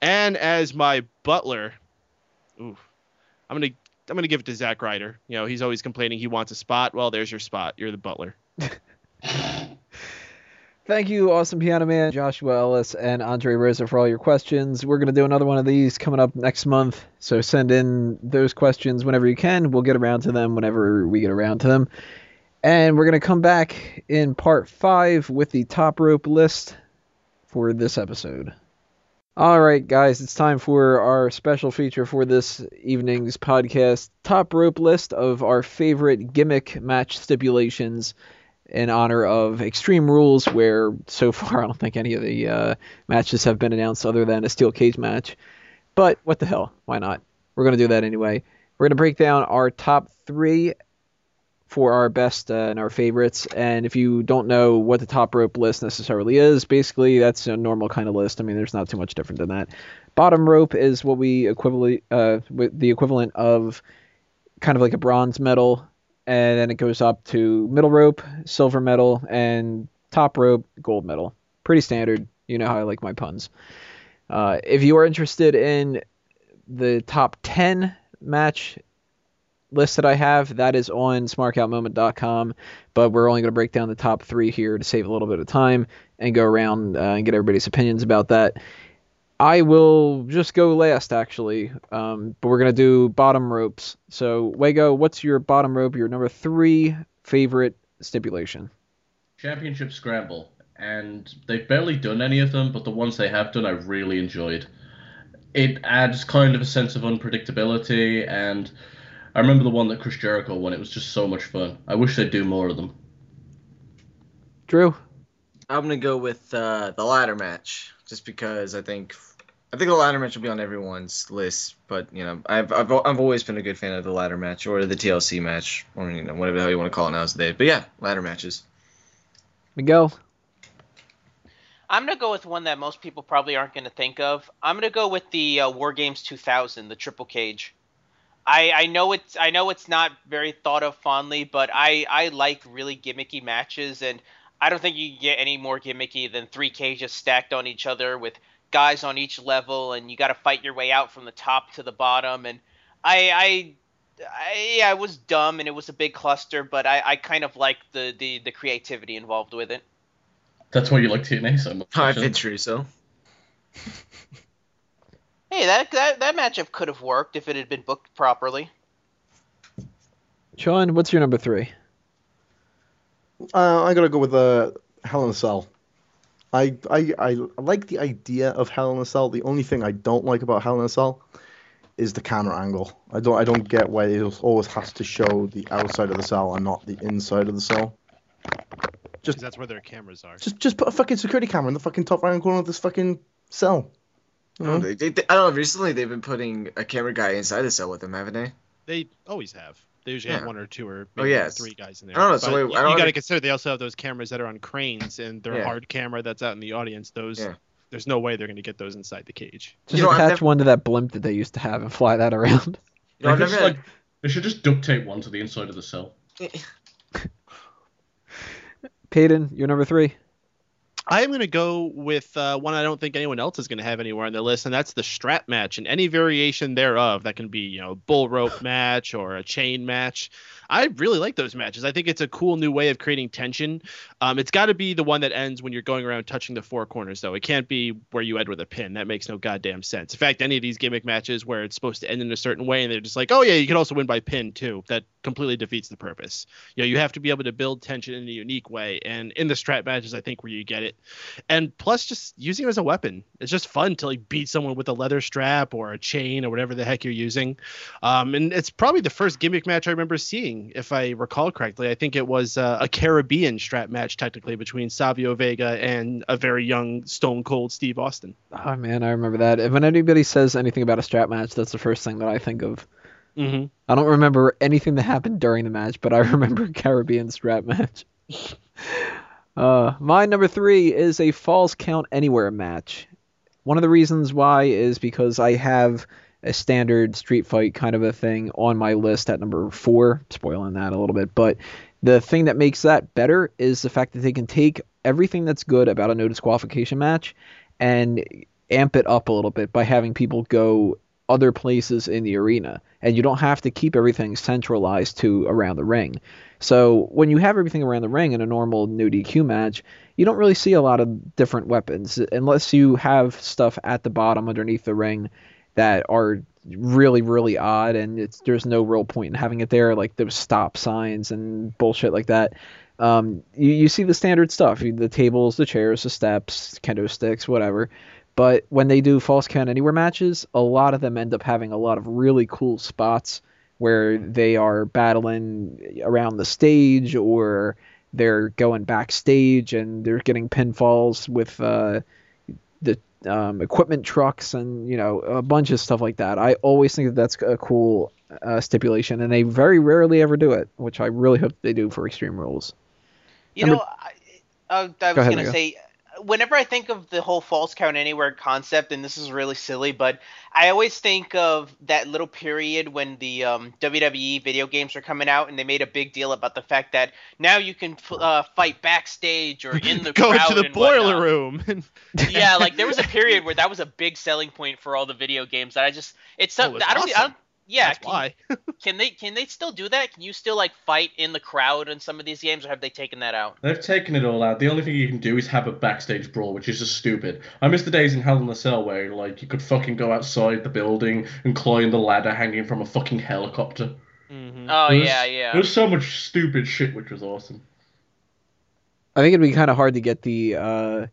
And as my butler, ooh, I'm gonna I'm gonna give it to Zack Ryder. You know, he's always complaining he wants a spot. Well, there's your spot. You're the butler. [laughs]
Thank you, Awesome Piano Man, Joshua Ellis, and Andre Rosa for all your questions. We're going to do another one of these coming up next month, so send in those questions whenever you can. We'll get around to them whenever we get around to them. And we're going to come back in part five with the top rope list for this episode. All right, guys, it's time for our special feature for this evening's podcast top rope list of our favorite gimmick match stipulations in honor of Extreme Rules, where so [laughs] far I don't think any of the uh, matches have been announced other than a steel cage match. But what the hell? Why not? We're going to do that anyway. We're going to break down our top three for our best uh, and our favorites. And if you don't know what the top rope list necessarily is, basically that's a normal kind of list. I mean, there's not too much different than that. Bottom rope is what we equivalent uh, the equivalent of kind of like a bronze medal, and then it goes up to middle rope, silver medal, and top rope, gold medal. Pretty standard. You know how I like my puns. Uh, if you are interested in the top 10 match list that I have, that is on smarkoutmoment.com. But we're only going to break down the top three here to save a little bit of time and go around uh, and get everybody's opinions about that. I will just go last, actually, um, but we're going to do bottom ropes. So, Wago, what's your bottom rope, your number three favorite stipulation?
Championship Scramble. And they've barely done any of them, but the ones they have done, I really enjoyed. It adds kind of a sense of unpredictability, and I remember the one that Chris Jericho won. It was just so much fun. I wish they'd do more of them.
Drew?
I'm gonna go with uh, the ladder match, just because I think I think the ladder match will be on everyone's list. But you know, I've I've, I've always been a good fan of the ladder match or the TLC match or you know whatever the hell you want to call it nowadays. But yeah, ladder matches.
Miguel?
I'm gonna go with one that most people probably aren't gonna think of. I'm gonna go with the uh, War Games 2000, the Triple Cage. I, I know it's I know it's not very thought of fondly, but I, I like really gimmicky matches, and I don't think you can get any more gimmicky than three cages stacked on each other with guys on each level, and you got to fight your way out from the top to the bottom. And I I, I yeah, it was dumb and it was a big cluster, but I, I kind of like the, the the creativity involved with it.
That's why you like TNA so much.
I've been true so.
Hey, that that that matchup could have worked if it had been booked properly.
Sean, what's your number three?
Uh, I'm gonna go with uh, Hell in a Cell. I, I I like the idea of Hell in a Cell. The only thing I don't like about Hell in a Cell is the camera angle. I don't I don't get why it always has to show the outside of the cell and not the inside of the cell.
Because that's where their cameras are.
Just just put a fucking security camera in the fucking top right corner of this fucking cell. You know?
They, they, they- I don't know. Recently, they've been putting a camera guy inside the cell with them, haven't they?
They always have. They usually have one or two or
Oh,
maybe
yeah.
three guys in there.
I don't know, so wait,
you,
I don't
got to consider they also have those cameras that are on cranes and their
Yeah.
hard camera that's out in the audience. Those
Yeah.
there's no way they're going to get those inside the cage.
Just
know,
attach
never-
one to that blimp that they used to have and fly that around. [laughs]
You know,
They,
never
just, like, they should just duct tape one to the inside of the cell. Eh.
Peyton, your number three?
I am going to go with uh, one I don't think anyone else is going to have anywhere on their list, and that's the strap match and any variation thereof. That can be, you know, bull rope match or a chain match. I really like those matches. I think it's a cool new way of creating tension. Um, it's got to be the one that ends when you're going around touching the four corners, though. It can't be where you end with a pin. That makes no goddamn sense. In fact, any of these gimmick matches where it's supposed to end in a certain way and they're just like, oh yeah, you can also win by pin too. That completely defeats the purpose. You know, you have to be able to build tension in a unique way, and in the strap matches, I think where you get it. And plus, just using it as a weapon, it's just fun to like beat someone with a leather strap or a chain or whatever the heck you're using. Um, and it's probably the first gimmick match I remember seeing, if I recall correctly. I think it was uh, a Caribbean strap match, technically, between Savio Vega and a very young Stone Cold Steve Austin.
Oh man, I remember that. And When anybody says anything about a strap match, that's the first thing that I think of.
Mm-hmm.
I don't remember anything that happened during the match, but I [laughs] remember Caribbean strap match. [laughs] uh, my number three is a falls count anywhere match. One of the reasons why is because I have a standard street fight kind of a thing on my list at number four, spoiling that a little bit. But the thing that makes that better is the fact that they can take everything that's good about a no disqualification match and amp it up a little bit by having people go other places in the arena, and you don't have to keep everything centralized to around the ring. So when you have everything around the ring in a normal no DQ match, you don't really see a lot of different weapons unless you have stuff at the bottom underneath the ring that are really really odd and it's there's no real point in having it there like those stop signs and bullshit like that. Um, you, you see the standard stuff the tables the chairs the steps kendo sticks whatever. But when they do falls count anywhere matches a lot of them end up having a lot of really cool spots where they are battling around the stage or they're going backstage and they're getting pinfalls with uh, um, equipment trucks and you know a bunch of stuff like that. I always think that that's a cool uh, stipulation, and they very rarely ever do it, which I really hope they do for Extreme Rules.
You
Number-
know, I, I was gonna say, whenever I think of the whole falls count anywhere concept, and this is really silly, but I always think of that little period when the um, WWE video games were coming out, and they made a big deal about the fact that now you can f- uh, fight backstage or in [laughs] the
Go
crowd
into the boiler
whatnot.
room. [laughs]
yeah, like there was a period where that was a big selling point for all the video games that I just it's
Oh,
some,
it
I don't I don't yeah
That's
can,
why. [laughs]
can they can they still do that? Can you still like fight in the crowd in some of these games, or have they taken that out?
They've taken it all out. The only thing you can do is have a backstage brawl, which is just stupid. I miss the days in Hell in a Cell where like you could fucking go outside the building and climb the ladder hanging from a fucking helicopter.
Mhm.
Oh
was-
yeah, yeah.
There was so much stupid shit, which was awesome.
I think it'd be kind of hard to get the uh,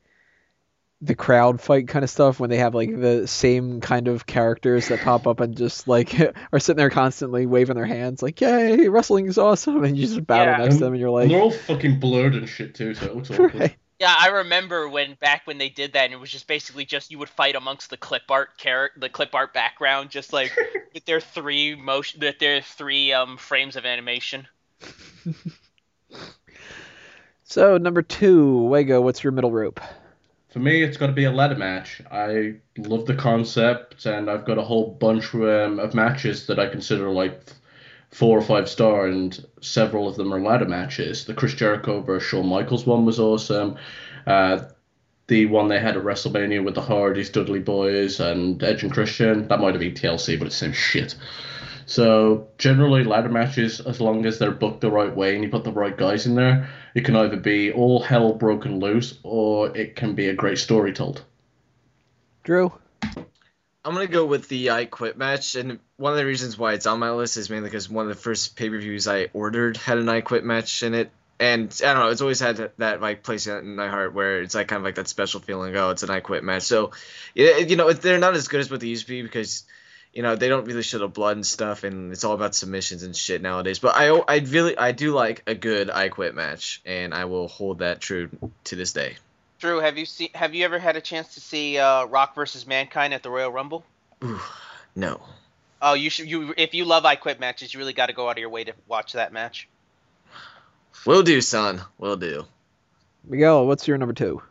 the crowd fight kind of stuff when they have like the same kind of characters that pop up and just like [laughs] are sitting there constantly waving their hands like yay wrestling is awesome and you just battle
Yeah.
next to them and you're
and
like
they're all fucking blurred and shit too, so it looks awkward.
right.
Yeah, I remember when back when they did that, and it was just basically just you would fight amongst the clip art character, the clip art background, just like [laughs] with their three motion, with their three um frames of animation. [laughs]
So number two, Wago, what's your middle rope?
For me, it's got to be a ladder match. I love the concept, and I've got a whole bunch um, of matches that I consider like four or five star, and several of them are ladder matches. The Chris Jericho versus Shawn Michaels one was awesome. Uh, the one they had at WrestleMania with the Hardys, Dudley Boys, and Edge and Christian. That might have been TLC, but it's the same shit. So generally, ladder matches, as long as they're booked the right way and you put the right guys in there, it can either be all hell broken loose or it can be a great story told.
Drew?
I'm gonna go with the I Quit match, and one of the reasons why it's on my list is mainly because one of the first pay per views I ordered had an I Quit match in it, and I don't know, it's always had that, that like place in my heart where it's like kind of like that special feeling. Oh, it's an I Quit match. So, yeah, you know, they're not as good as what they used to be because, you know, they don't really show the blood and stuff, and it's all about submissions and shit nowadays. But I, I really, I do like a good I Quit match, and I will hold that true to this day.
Drew, have you seen? Have you ever had a chance to see uh, Rock versus Mankind at the Royal Rumble?
Ooh, no.
Oh, you should. You if you love I Quit matches, you really got to go out of your way to watch that match.
Will do, son. Will do.
Miguel, what's your number two?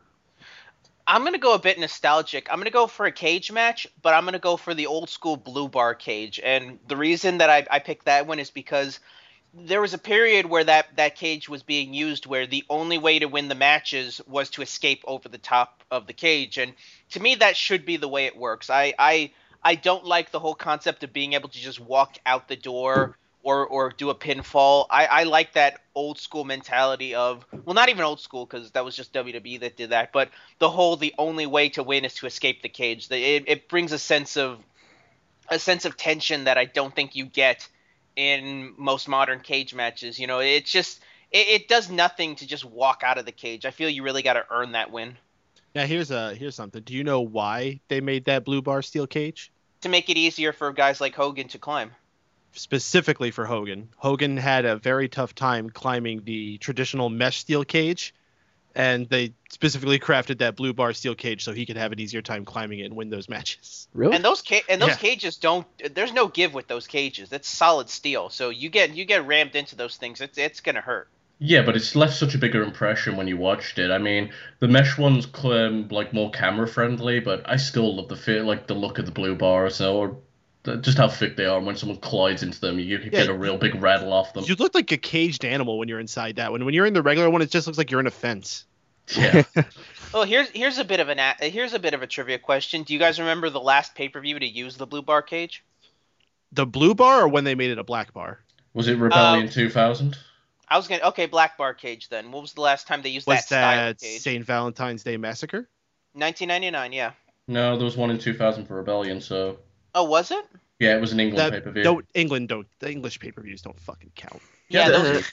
I'm gonna go a bit nostalgic. I'm gonna go for a cage match, but I'm gonna go for the old school blue bar cage. And the reason that I, I picked that one is because there was a period where that, that cage was being used where the only way to win the matches was to escape over the top of the cage. And to me that should be the way it works. I I, I don't like the whole concept of being able to just walk out the door or or do a pinfall. I, I like that old school mentality of well not even old school because that was just WWE that did that, but the whole the only way to win is to escape the cage. The- It, it brings a sense of a sense of tension that I don't think you get in most modern cage matches. You know, it's just it, it does nothing to just walk out of the cage. I feel you really got to earn that win
Now here's a here's something. Do you know why they made that blue bar steel cage?
to make it easier for guys like Hogan to climb.
Specifically for Hogan. Hogan had a very tough time climbing the traditional mesh steel cage, and they specifically crafted that blue bar steel cage so he could have an easier time climbing it and win those matches.
Really?
And those ca- and those
Yeah.
cages don't. There's no give with those cages. It's solid steel. So you get you get rammed into those things. It's it's gonna hurt.
Yeah, but it's left such a bigger impression when you watched it. I mean, the mesh one's um, like more camera friendly, but I still love the feel, like the look of the blue bars or the- just how thick they are. And when someone collides into them, you can
Yeah.
get a real big rattle off them.
You look like a caged animal when you're inside that one. When you're in the regular one, it just looks like you're in a fence.
Yeah. [laughs]
Well, here's here's a bit of an a- here's a bit of a trivia question. Do you guys remember the last pay per view to use the blue bar cage?
The blue bar or when they made it a black bar?
Was it Rebellion
Um,
2000?
I was gonna okay, black bar cage then. What was the last time they used
Was
that style
that
of cage?
St. Valentine's Day Massacre?
1999, yeah.
No, there was one in 2000 for Rebellion, so
Oh, was it?
yeah, it was an England pay per view.
don't England don't the English pay per views don't fucking count.
Yeah,
Yeah,
those,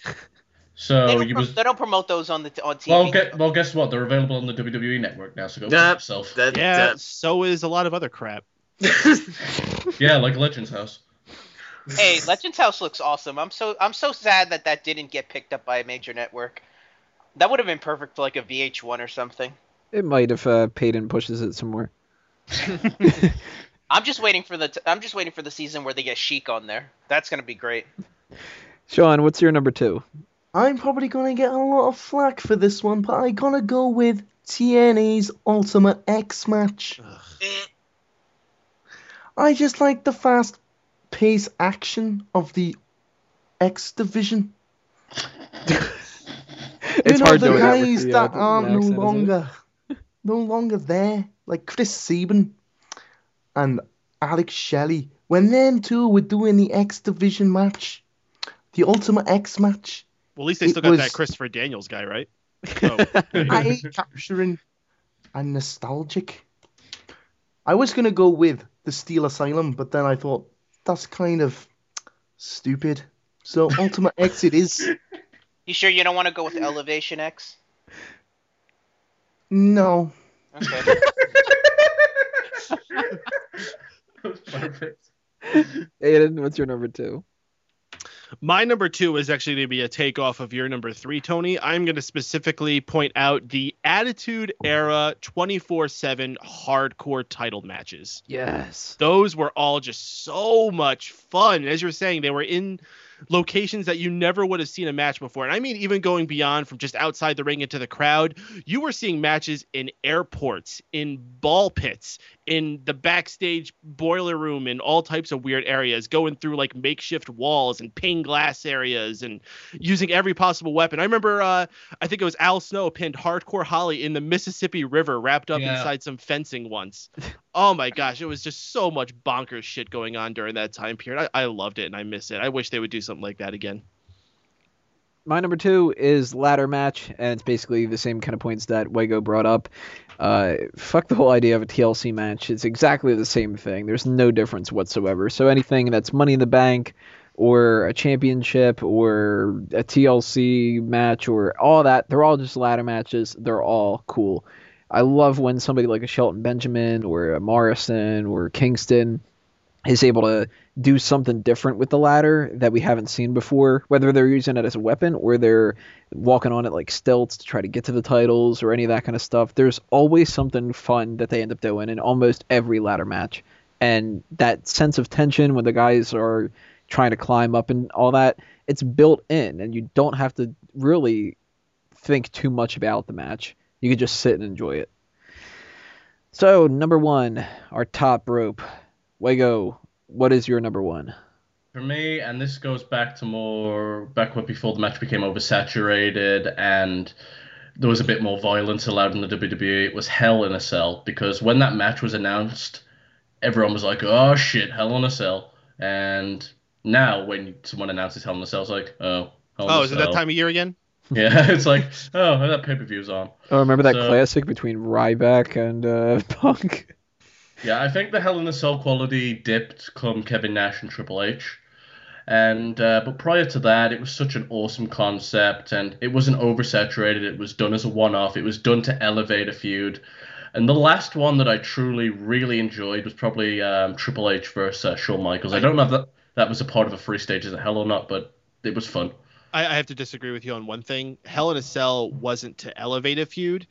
So
they, don't
you
pro-
was
they don't promote those on the on TV.
well, get, well, guess what? They're available on the WWE network now, so go
Nah,
yourself.
That,
Yeah, so is a lot of other crap. [laughs]
Yeah, like Legends House.
hey, Legends House looks awesome. I'm so I'm so sad that that didn't get picked up by a major network. That would have been perfect for like a VH1 or something.
It might if uh, Peyton pushes it some more. [laughs] [laughs]
I'm just waiting for the t- I'm just waiting for the season where they get Sheik on there. That's gonna be great.
Sean, what's your number two?
I'm probably gonna get a lot of flack for this one, but I'm gonna go with TNA's Ultimate X match. I just like the fast pace action of the X division. [laughs]
It's
you know
hard
the
doing that
guys that are
the
no
accent,
longer no longer there, like Chris Sabin and Alex Shelley. When them two were doing the X division match, the Ultimate X match,
Well, at least they still got
was-
that Christopher Daniels guy, right? [laughs] Oh,
eye capturing and nostalgic. I was gonna go with the Steel Asylum, but then I thought that's kind of stupid. So [laughs] Ultimate X it is.
You sure you don't want to go with Elevation X?
No.
Okay. [laughs]
Perfect.
Peyton, what's your number two?
My number two is actually going to be a takeoff of your number three, Tony. I'm going to specifically point out the Attitude Era 24 7 hardcore title matches.
Yes.
Those were all just so much fun. As you were saying, they were in locations that you never would have seen a match before. And I mean, even going beyond from just outside the ring into the crowd, you were seeing matches in airports, in ball pits, in the backstage boiler room, in all types of weird areas, going through like makeshift walls and pane glass areas and using every possible weapon. I remember, uh, I think it was Al Snow pinned Hardcore Holly in the Mississippi River wrapped up
Yeah.
inside some fencing once. [laughs] Oh my gosh, it was just so much bonkers shit going on during that time period. I, I loved it and I miss it. I wish they would do something like that again.
My number two is ladder match, and it's basically the same kind of points that Wago brought up. Uh, fuck the whole idea of a TLC match. It's exactly the same thing. There's no difference whatsoever. So anything that's Money in the Bank, or a championship, or a TLC match, or all that, they're all just ladder matches. They're all cool. I love when somebody like a Shelton Benjamin or a Morrison or Kingston is able to do something different with the ladder that we haven't seen before, whether they're using it as a weapon or they're walking on it like stilts to try to get to the titles or any of that kind of stuff. There's always something fun that they end up doing in almost every ladder match. And that sense of tension when the guys are trying to climb up and all that, it's built in and you don't have to really think too much about the match. You can just sit and enjoy it. So, number one, our top rope. Wago, what is your number one?
For me, and this goes back to more back when before the match became oversaturated and there was a bit more violence allowed in the WWE. It was Hell in a Cell because when that match was announced, everyone was like, "Oh shit, Hell in a Cell!" And now when someone announces Hell in a Cell, it's like, "Oh, Hell in
Oh,
a
is it that time of year again? [laughs]
Yeah, [laughs] it's like, "Oh, that pay per view's on."
Oh, remember that
So-
classic between Ryback and uh, [laughs] Punk?
Yeah, I think the Hell in a Cell quality dipped come Kevin Nash and Triple H. And uh, but prior to that, it was such an awesome concept, and it wasn't oversaturated. It was done as a one-off. It was done to elevate a feud. And the last one that I truly, really enjoyed was probably um, Triple H versus uh, Shawn Michaels. I don't know if that that was a part of a three stages of Hell or not, but it was fun.
I, I have to disagree with you on one thing. Hell in a Cell wasn't to elevate a feud.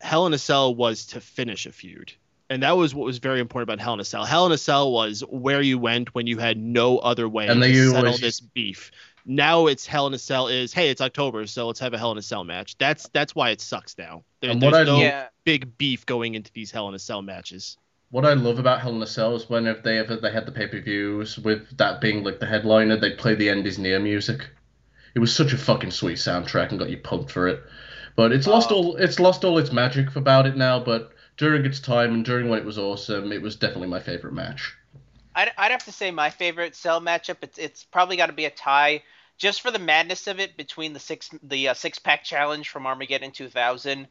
Hell in a Cell was to finish a feud. And that was what was very important about Hell in a Cell. Hell in a Cell was where you went when you had no other way
And
to
they
settle
always-
this beef. Now it's Hell in a Cell is hey it's October so let's have a Hell in a Cell match. That's that's why it sucks now. There,
And what
there's
I-
no
Yeah.
big beef going into these Hell in a Cell matches.
What I love about Hell in a Cell is whenever they ever they had the pay per views with that being like the headliner, they'd play the End is Near music. It was such a fucking sweet soundtrack and got you pumped for it. But it's lost
Oh.
all it's lost all its magic about it now. But during its time and during when it was awesome, it was definitely my favorite match.
I'd, I'd have to say my favorite cell matchup. It's it's probably got to be a tie, just for the madness of it between the six the uh, six pack challenge from Armageddon 2000,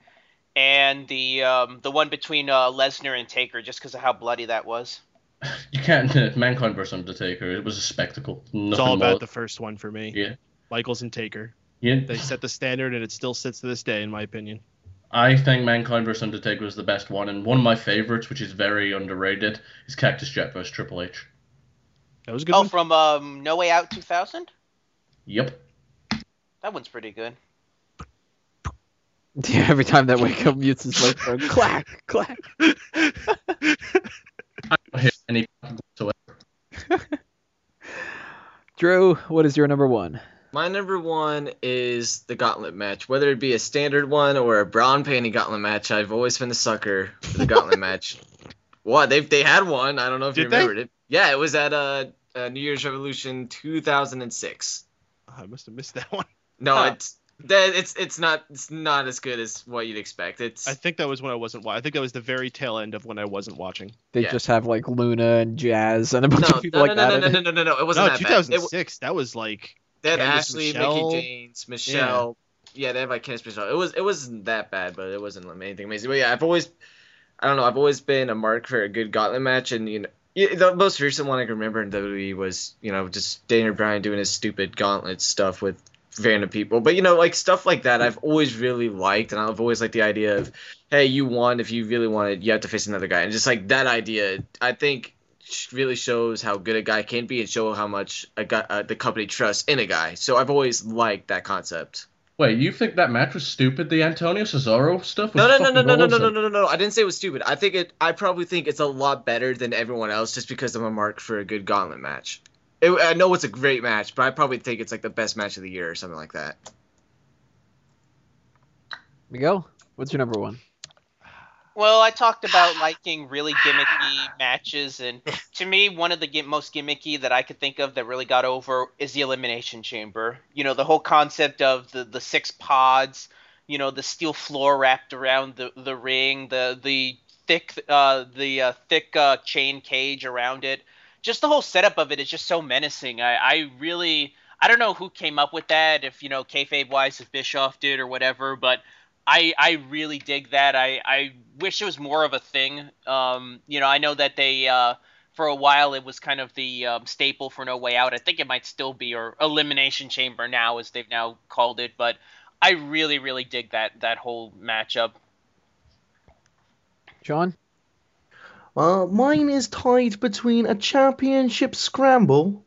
and the um, the one between uh, Lesnar and Taker, just because of how bloody that was. [laughs]
You can't uh, Mankind versus Undertaker. It was a spectacle. Nothing
It's all about
more.
the first one for me.
Yeah.
Michaels and Taker.
Yeah.
They set the standard, and it still sits to this day, in my opinion.
I think Mankind vs Undertaker was the best one, and one of my favorites, which is very underrated, is Cactus Jack vs Triple H.
That was a good
Oh,
one.
from um, No Way Out 2000.
Yep.
That one's pretty good. [laughs]
Yeah, every time that wake up mutes his microphone, [laughs] clack, clack. [laughs]
I don't hear any whatsoever.
Drew, what is your number one?
My number one is the gauntlet match. Whether it be a standard one or a bra and panty gauntlet match, I've always been a sucker for the gauntlet [laughs] match. What they they had one. I don't know if you
Did they?
remembered it. Yeah, it was at uh, uh, New Year's Revolution 2006.
I must have missed that one.
No,
Huh.
it's that it's it's not it's not as good as what you'd expect. It's
I think that was when I wasn't. wa- I think that was the very tail end of when I wasn't watching.
They
Yeah.
just have like Luna and Jazz and a bunch
no,
of people
no,
like
no,
that.
no,
in
no,
it.
no, no, no, no, It wasn't
No,
that bad. It, w-
2006. That was like
they had
Candice
Ashley,
Michelle.
Mickie James, Michelle. Yeah, they had like Candice Michelle. It was it wasn't that bad, but it wasn't like, anything amazing. But yeah, I've always I don't know. I've always been a mark for a good gauntlet match, and you know. The most recent one I can remember in WWE was, you know, just Daniel Bryan doing his stupid gauntlet stuff with random people. But you know, like stuff like that, I've always really liked, and I've always liked the idea of, hey, you won. If you really wanted, you have to face another guy, and just like that idea, I think really shows how good a guy can be, and show how much a guy, uh, the company trusts in a guy. So I've always liked that concept.
Wait, you think that match was stupid? The Antonio Cesaro stuff was
No, no, no, no, no, no, no, no, no, no, no. I didn't say it was stupid. I think it. I probably think it's a lot better than everyone else, just because I'm a mark for a good gauntlet match. It, I know it's a great match, but I probably think it's like the best match of the year or something like that.
Miguel, what's your number one?
Well, I talked about [sighs] liking really gimmicky matches, and to me, one of the most gimmicky that I could think of that really got over is the Elimination Chamber. You know, the whole concept of the, the six pods, you know, the steel floor wrapped around the, the ring, the the thick uh, the uh, thick uh, chain cage around it. Just the whole setup of it is just so menacing. I, I really I don't know who came up with that, if you know kayfabe wise, if Bischoff did or whatever, but I I really dig that. I I wish it was more of a thing. Um, you know, I know that they uh, for a while it was kind of the um, staple for No Way Out. I think it might still be or Elimination Chamber now, as they've now called it. But I really really dig that that whole matchup.
John?
Uh, mine is tied between a championship scramble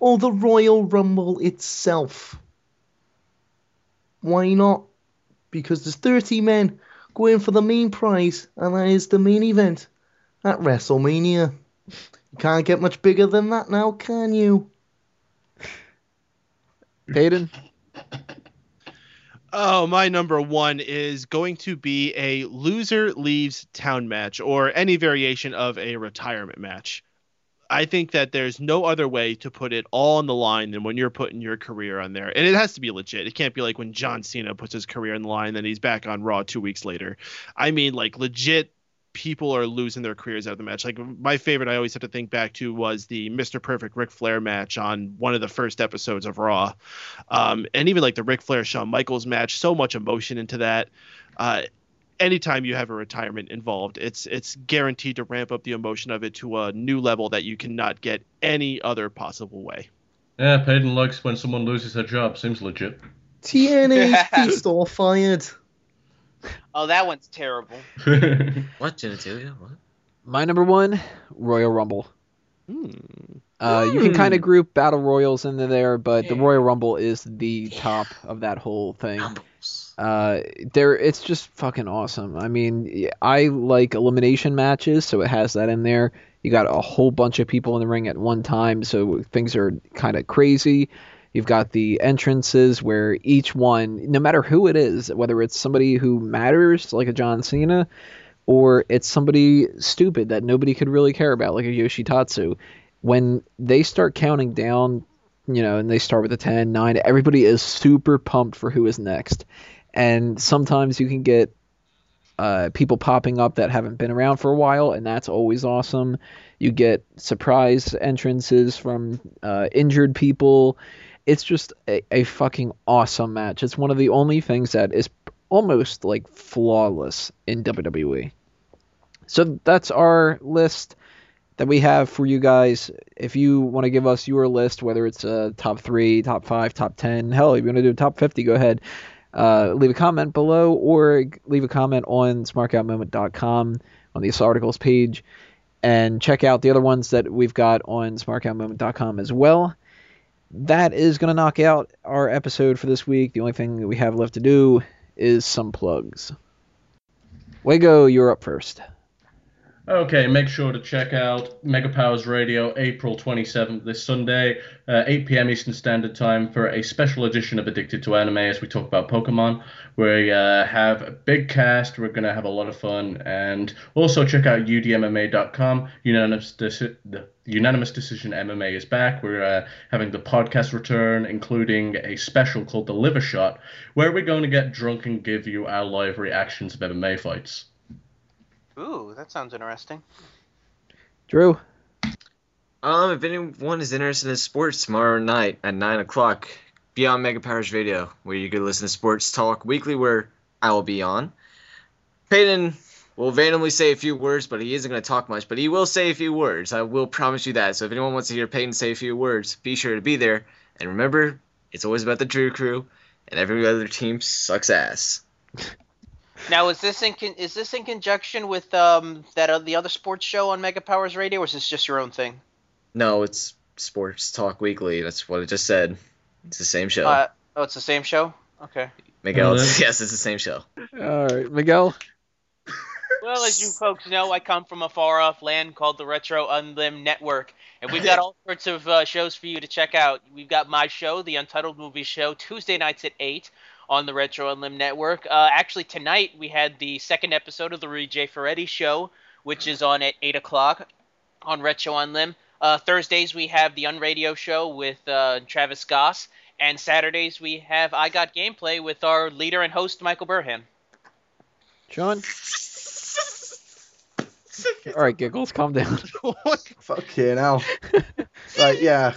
or the Royal Rumble itself. Why not? Because there's 30 men going for the main prize, and that is the main event at WrestleMania. You can't get much bigger than that now, can you?
Peyton? [laughs]
Oh, my number one is going to be a loser leaves town match or any variation of a retirement match. I think that there's no other way to put it all on the line than when you're putting your career on there. And it has to be legit. It can't be like when John Cena puts his career on the line, then he's back on Raw two weeks later. I mean, like, legit people are losing their careers out of the match. Like, my favorite I always have to think back to was the Mr. Perfect Ric Flair match on one of the first episodes of Raw. Um, and even like the Ric Flair Shawn Michaels match, so much emotion into that. Uh, anytime you have a retirement involved, it's it's guaranteed to ramp up the emotion of it to a new level that you cannot get any other possible way.
Yeah, Peyton likes when someone loses their job. Seems legit.
TNA Beast all fired.
Oh, that one's terrible. [laughs]
What genitalia? What?
My number one, Royal Rumble.
Hmm.
Uh, you can
Hmm.
kind of group battle royals into there, but the Royal Rumble is the top of that whole thing. Uh, there, it's just fucking awesome. I mean, I like elimination matches, so it has that in there. You got a whole bunch of people in the ring at one time, so things are kind of crazy. You've got the entrances where each one, no matter who it is, whether it's somebody who matters, like a John Cena, or it's somebody stupid that nobody could really care about, like a Yoshitatsu, when they start counting down, you know, and they start with a 10, 9, everybody is super pumped for who is next. and sometimes you can get uh, people popping up that haven't been around for a while, and that's always awesome. You get surprise entrances from uh, injured people. It's just a, a fucking awesome match. It's one of the only things that is almost like flawless in WWE. So that's our list that we have for you guys. If you want to give us your list, whether it's a top three, top five, top ten, hell, if you want to do a top fifty, go ahead. Uh, leave a comment below or leave a comment on smarkoutmoment.com on the articles page and check out the other ones that we've got on smarkoutmoment.com as well. That is going to knock out our episode for this week. The only thing that we have left to do is some plugs. Wago, you're up first.
Okay, make sure to check out Mega Powers Radio April 27th this Sunday, uh, 8 p.m. Eastern Standard Time for a special edition of Addicted to Anime as we talk about Pokemon. We uh, have a big cast, we're going to have a lot of fun, and also check out udmma.com. Unanimous, deci- Unanimous Decision MMA is back. We're uh, having the podcast return, including a special called The Liver Shot, where we're going to get drunk and give you our live reactions of MMA fights.
Ooh, that sounds interesting.
Drew.
Um, if anyone is interested in sports tomorrow night at nine o'clock, be on Mega Powers Radio, where you can listen to Sports Talk Weekly, where I will be on. Peyton will randomly say a few words, but he isn't going to talk much. But he will say a few words. I will promise you that. So if anyone wants to hear Peyton say a few words, be sure to be there. And remember, it's always about the Drew Crew, and every other team sucks ass.
Now, is this in con- is this in conjunction with um that uh, the other sports show on Mega Powers Radio, or is this just your own thing?
No, it's Sports Talk Weekly. That's what it just said. It's the same show.
Uh, oh, it's the same show. Okay.
Miguel, it's- [laughs] yes, it's the same show.
All right, Miguel.
Well, as you folks know, I come from a far off land called the Retro Unlim Network, and we've got [laughs] all sorts of uh, shows for you to check out. We've got my show, the Untitled Movie Show, Tuesday nights at 8 on the Retro Unlim Network. Uh, actually, tonight we had the second episode of the Rudy J. Ferretti Show, which is on at 8 o'clock on Retro Unlim. Uh, Thursdays we have the Unradio Show with uh, Travis Goss, and Saturdays we have I Got Gameplay with our leader and host, Michael Burham.
Sean. [laughs] All right, giggles, calm down. [laughs]
Fuck yeah, now. [laughs] right, yeah.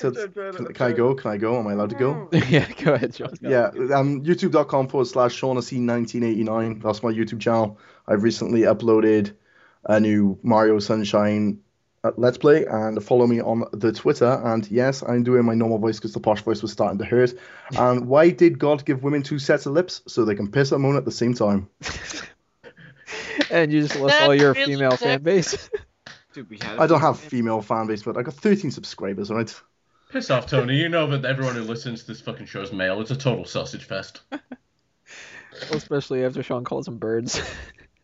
So, can, [laughs] can I go? Can I go? Am I allowed to go? [laughs]
yeah, go ahead, Sean.
Yeah, um, youtube.com forward slash Shaughnessy1989. That's my YouTube channel. I've recently uploaded a new Mario Sunshine uh, Let's Play and follow me on the Twitter. And yes, I'm doing my normal voice because the posh voice was starting to hurt. And [laughs] why did God give women two sets of lips? So they can piss and moan at the same time.
And you just lost all your female fan base.
Dude, we had
I don't have female fan base, but I got 13 subscribers, right?
Piss off, Tony. You know that everyone who listens to this fucking show is male. It's a total sausage fest.
Especially after Sean calls them birds.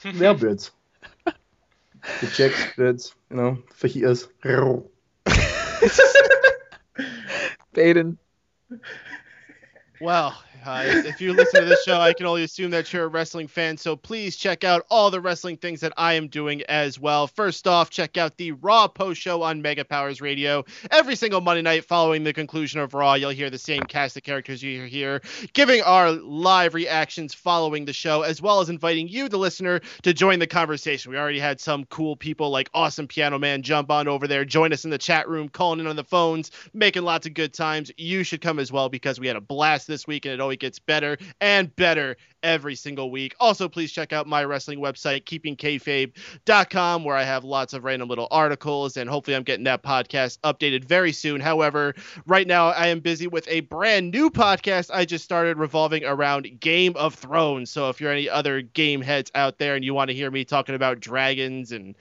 They're birds. The chicks, birds, you know, fajitas. [laughs]
Peyton.
Well, uh, if you listen to this show, I can only assume that you're a wrestling fan. So please check out all the wrestling things that I am doing as well. First off, check out the Raw post show on Mega Powers Radio. Every single Monday night following the conclusion of Raw, you'll hear the same cast of characters you hear giving our live reactions following the show, as well as inviting you, the listener, to join the conversation. We already had some cool people like Awesome Piano Man jump on over there, join us in the chat room, calling in on the phones, making lots of good times. You should come as well because we had a blast this week and it always gets better and better every single week. Also, please check out my wrestling website, keepingkayfabe.com, where I have lots of random little articles and hopefully I'm getting that podcast updated very soon. However, right now I am busy with a brand new podcast I just started revolving around Game of Thrones. So if you're any other game heads out there and you want to hear me talking about dragons and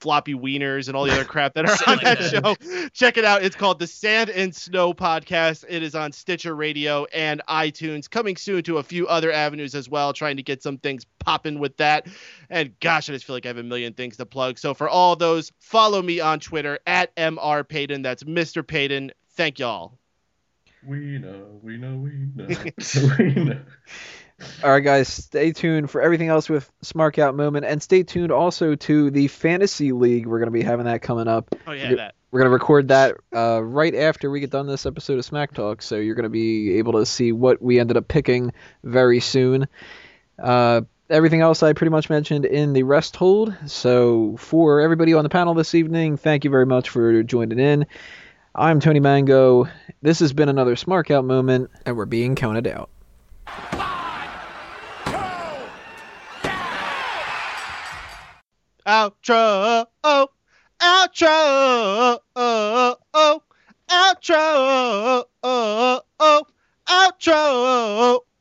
floppy wieners and all the other [laughs] crap that are on that,
that.
show. Check it out. It's called the Sand and Snow Podcast. It is on Stitcher Radio and iTunes. Coming soon to a few other avenues as well. Trying to get some things popping with that. And gosh, I just feel like I have a million things to plug. So for all those, follow me on Twitter at Mr. Payton. That's Mr. Payton. Thank y'all.
We know, we know, we know, we know.
All right, guys, stay tuned for everything else with Smark Out Moment, and stay tuned also to the Fantasy League. We're going to be having that coming up.
Oh yeah, that.
We're going to record that uh, right after we get done this episode of Smack Talk, so you're going to be able to see what we ended up picking very soon. Uh, everything else I pretty much mentioned in the rest hold. So for everybody on the panel this evening, thank you very much for joining in. I'm Tony Mango. This has been another Smark Out Moment, and we're being counted out.
Outro, outro, outro, outro,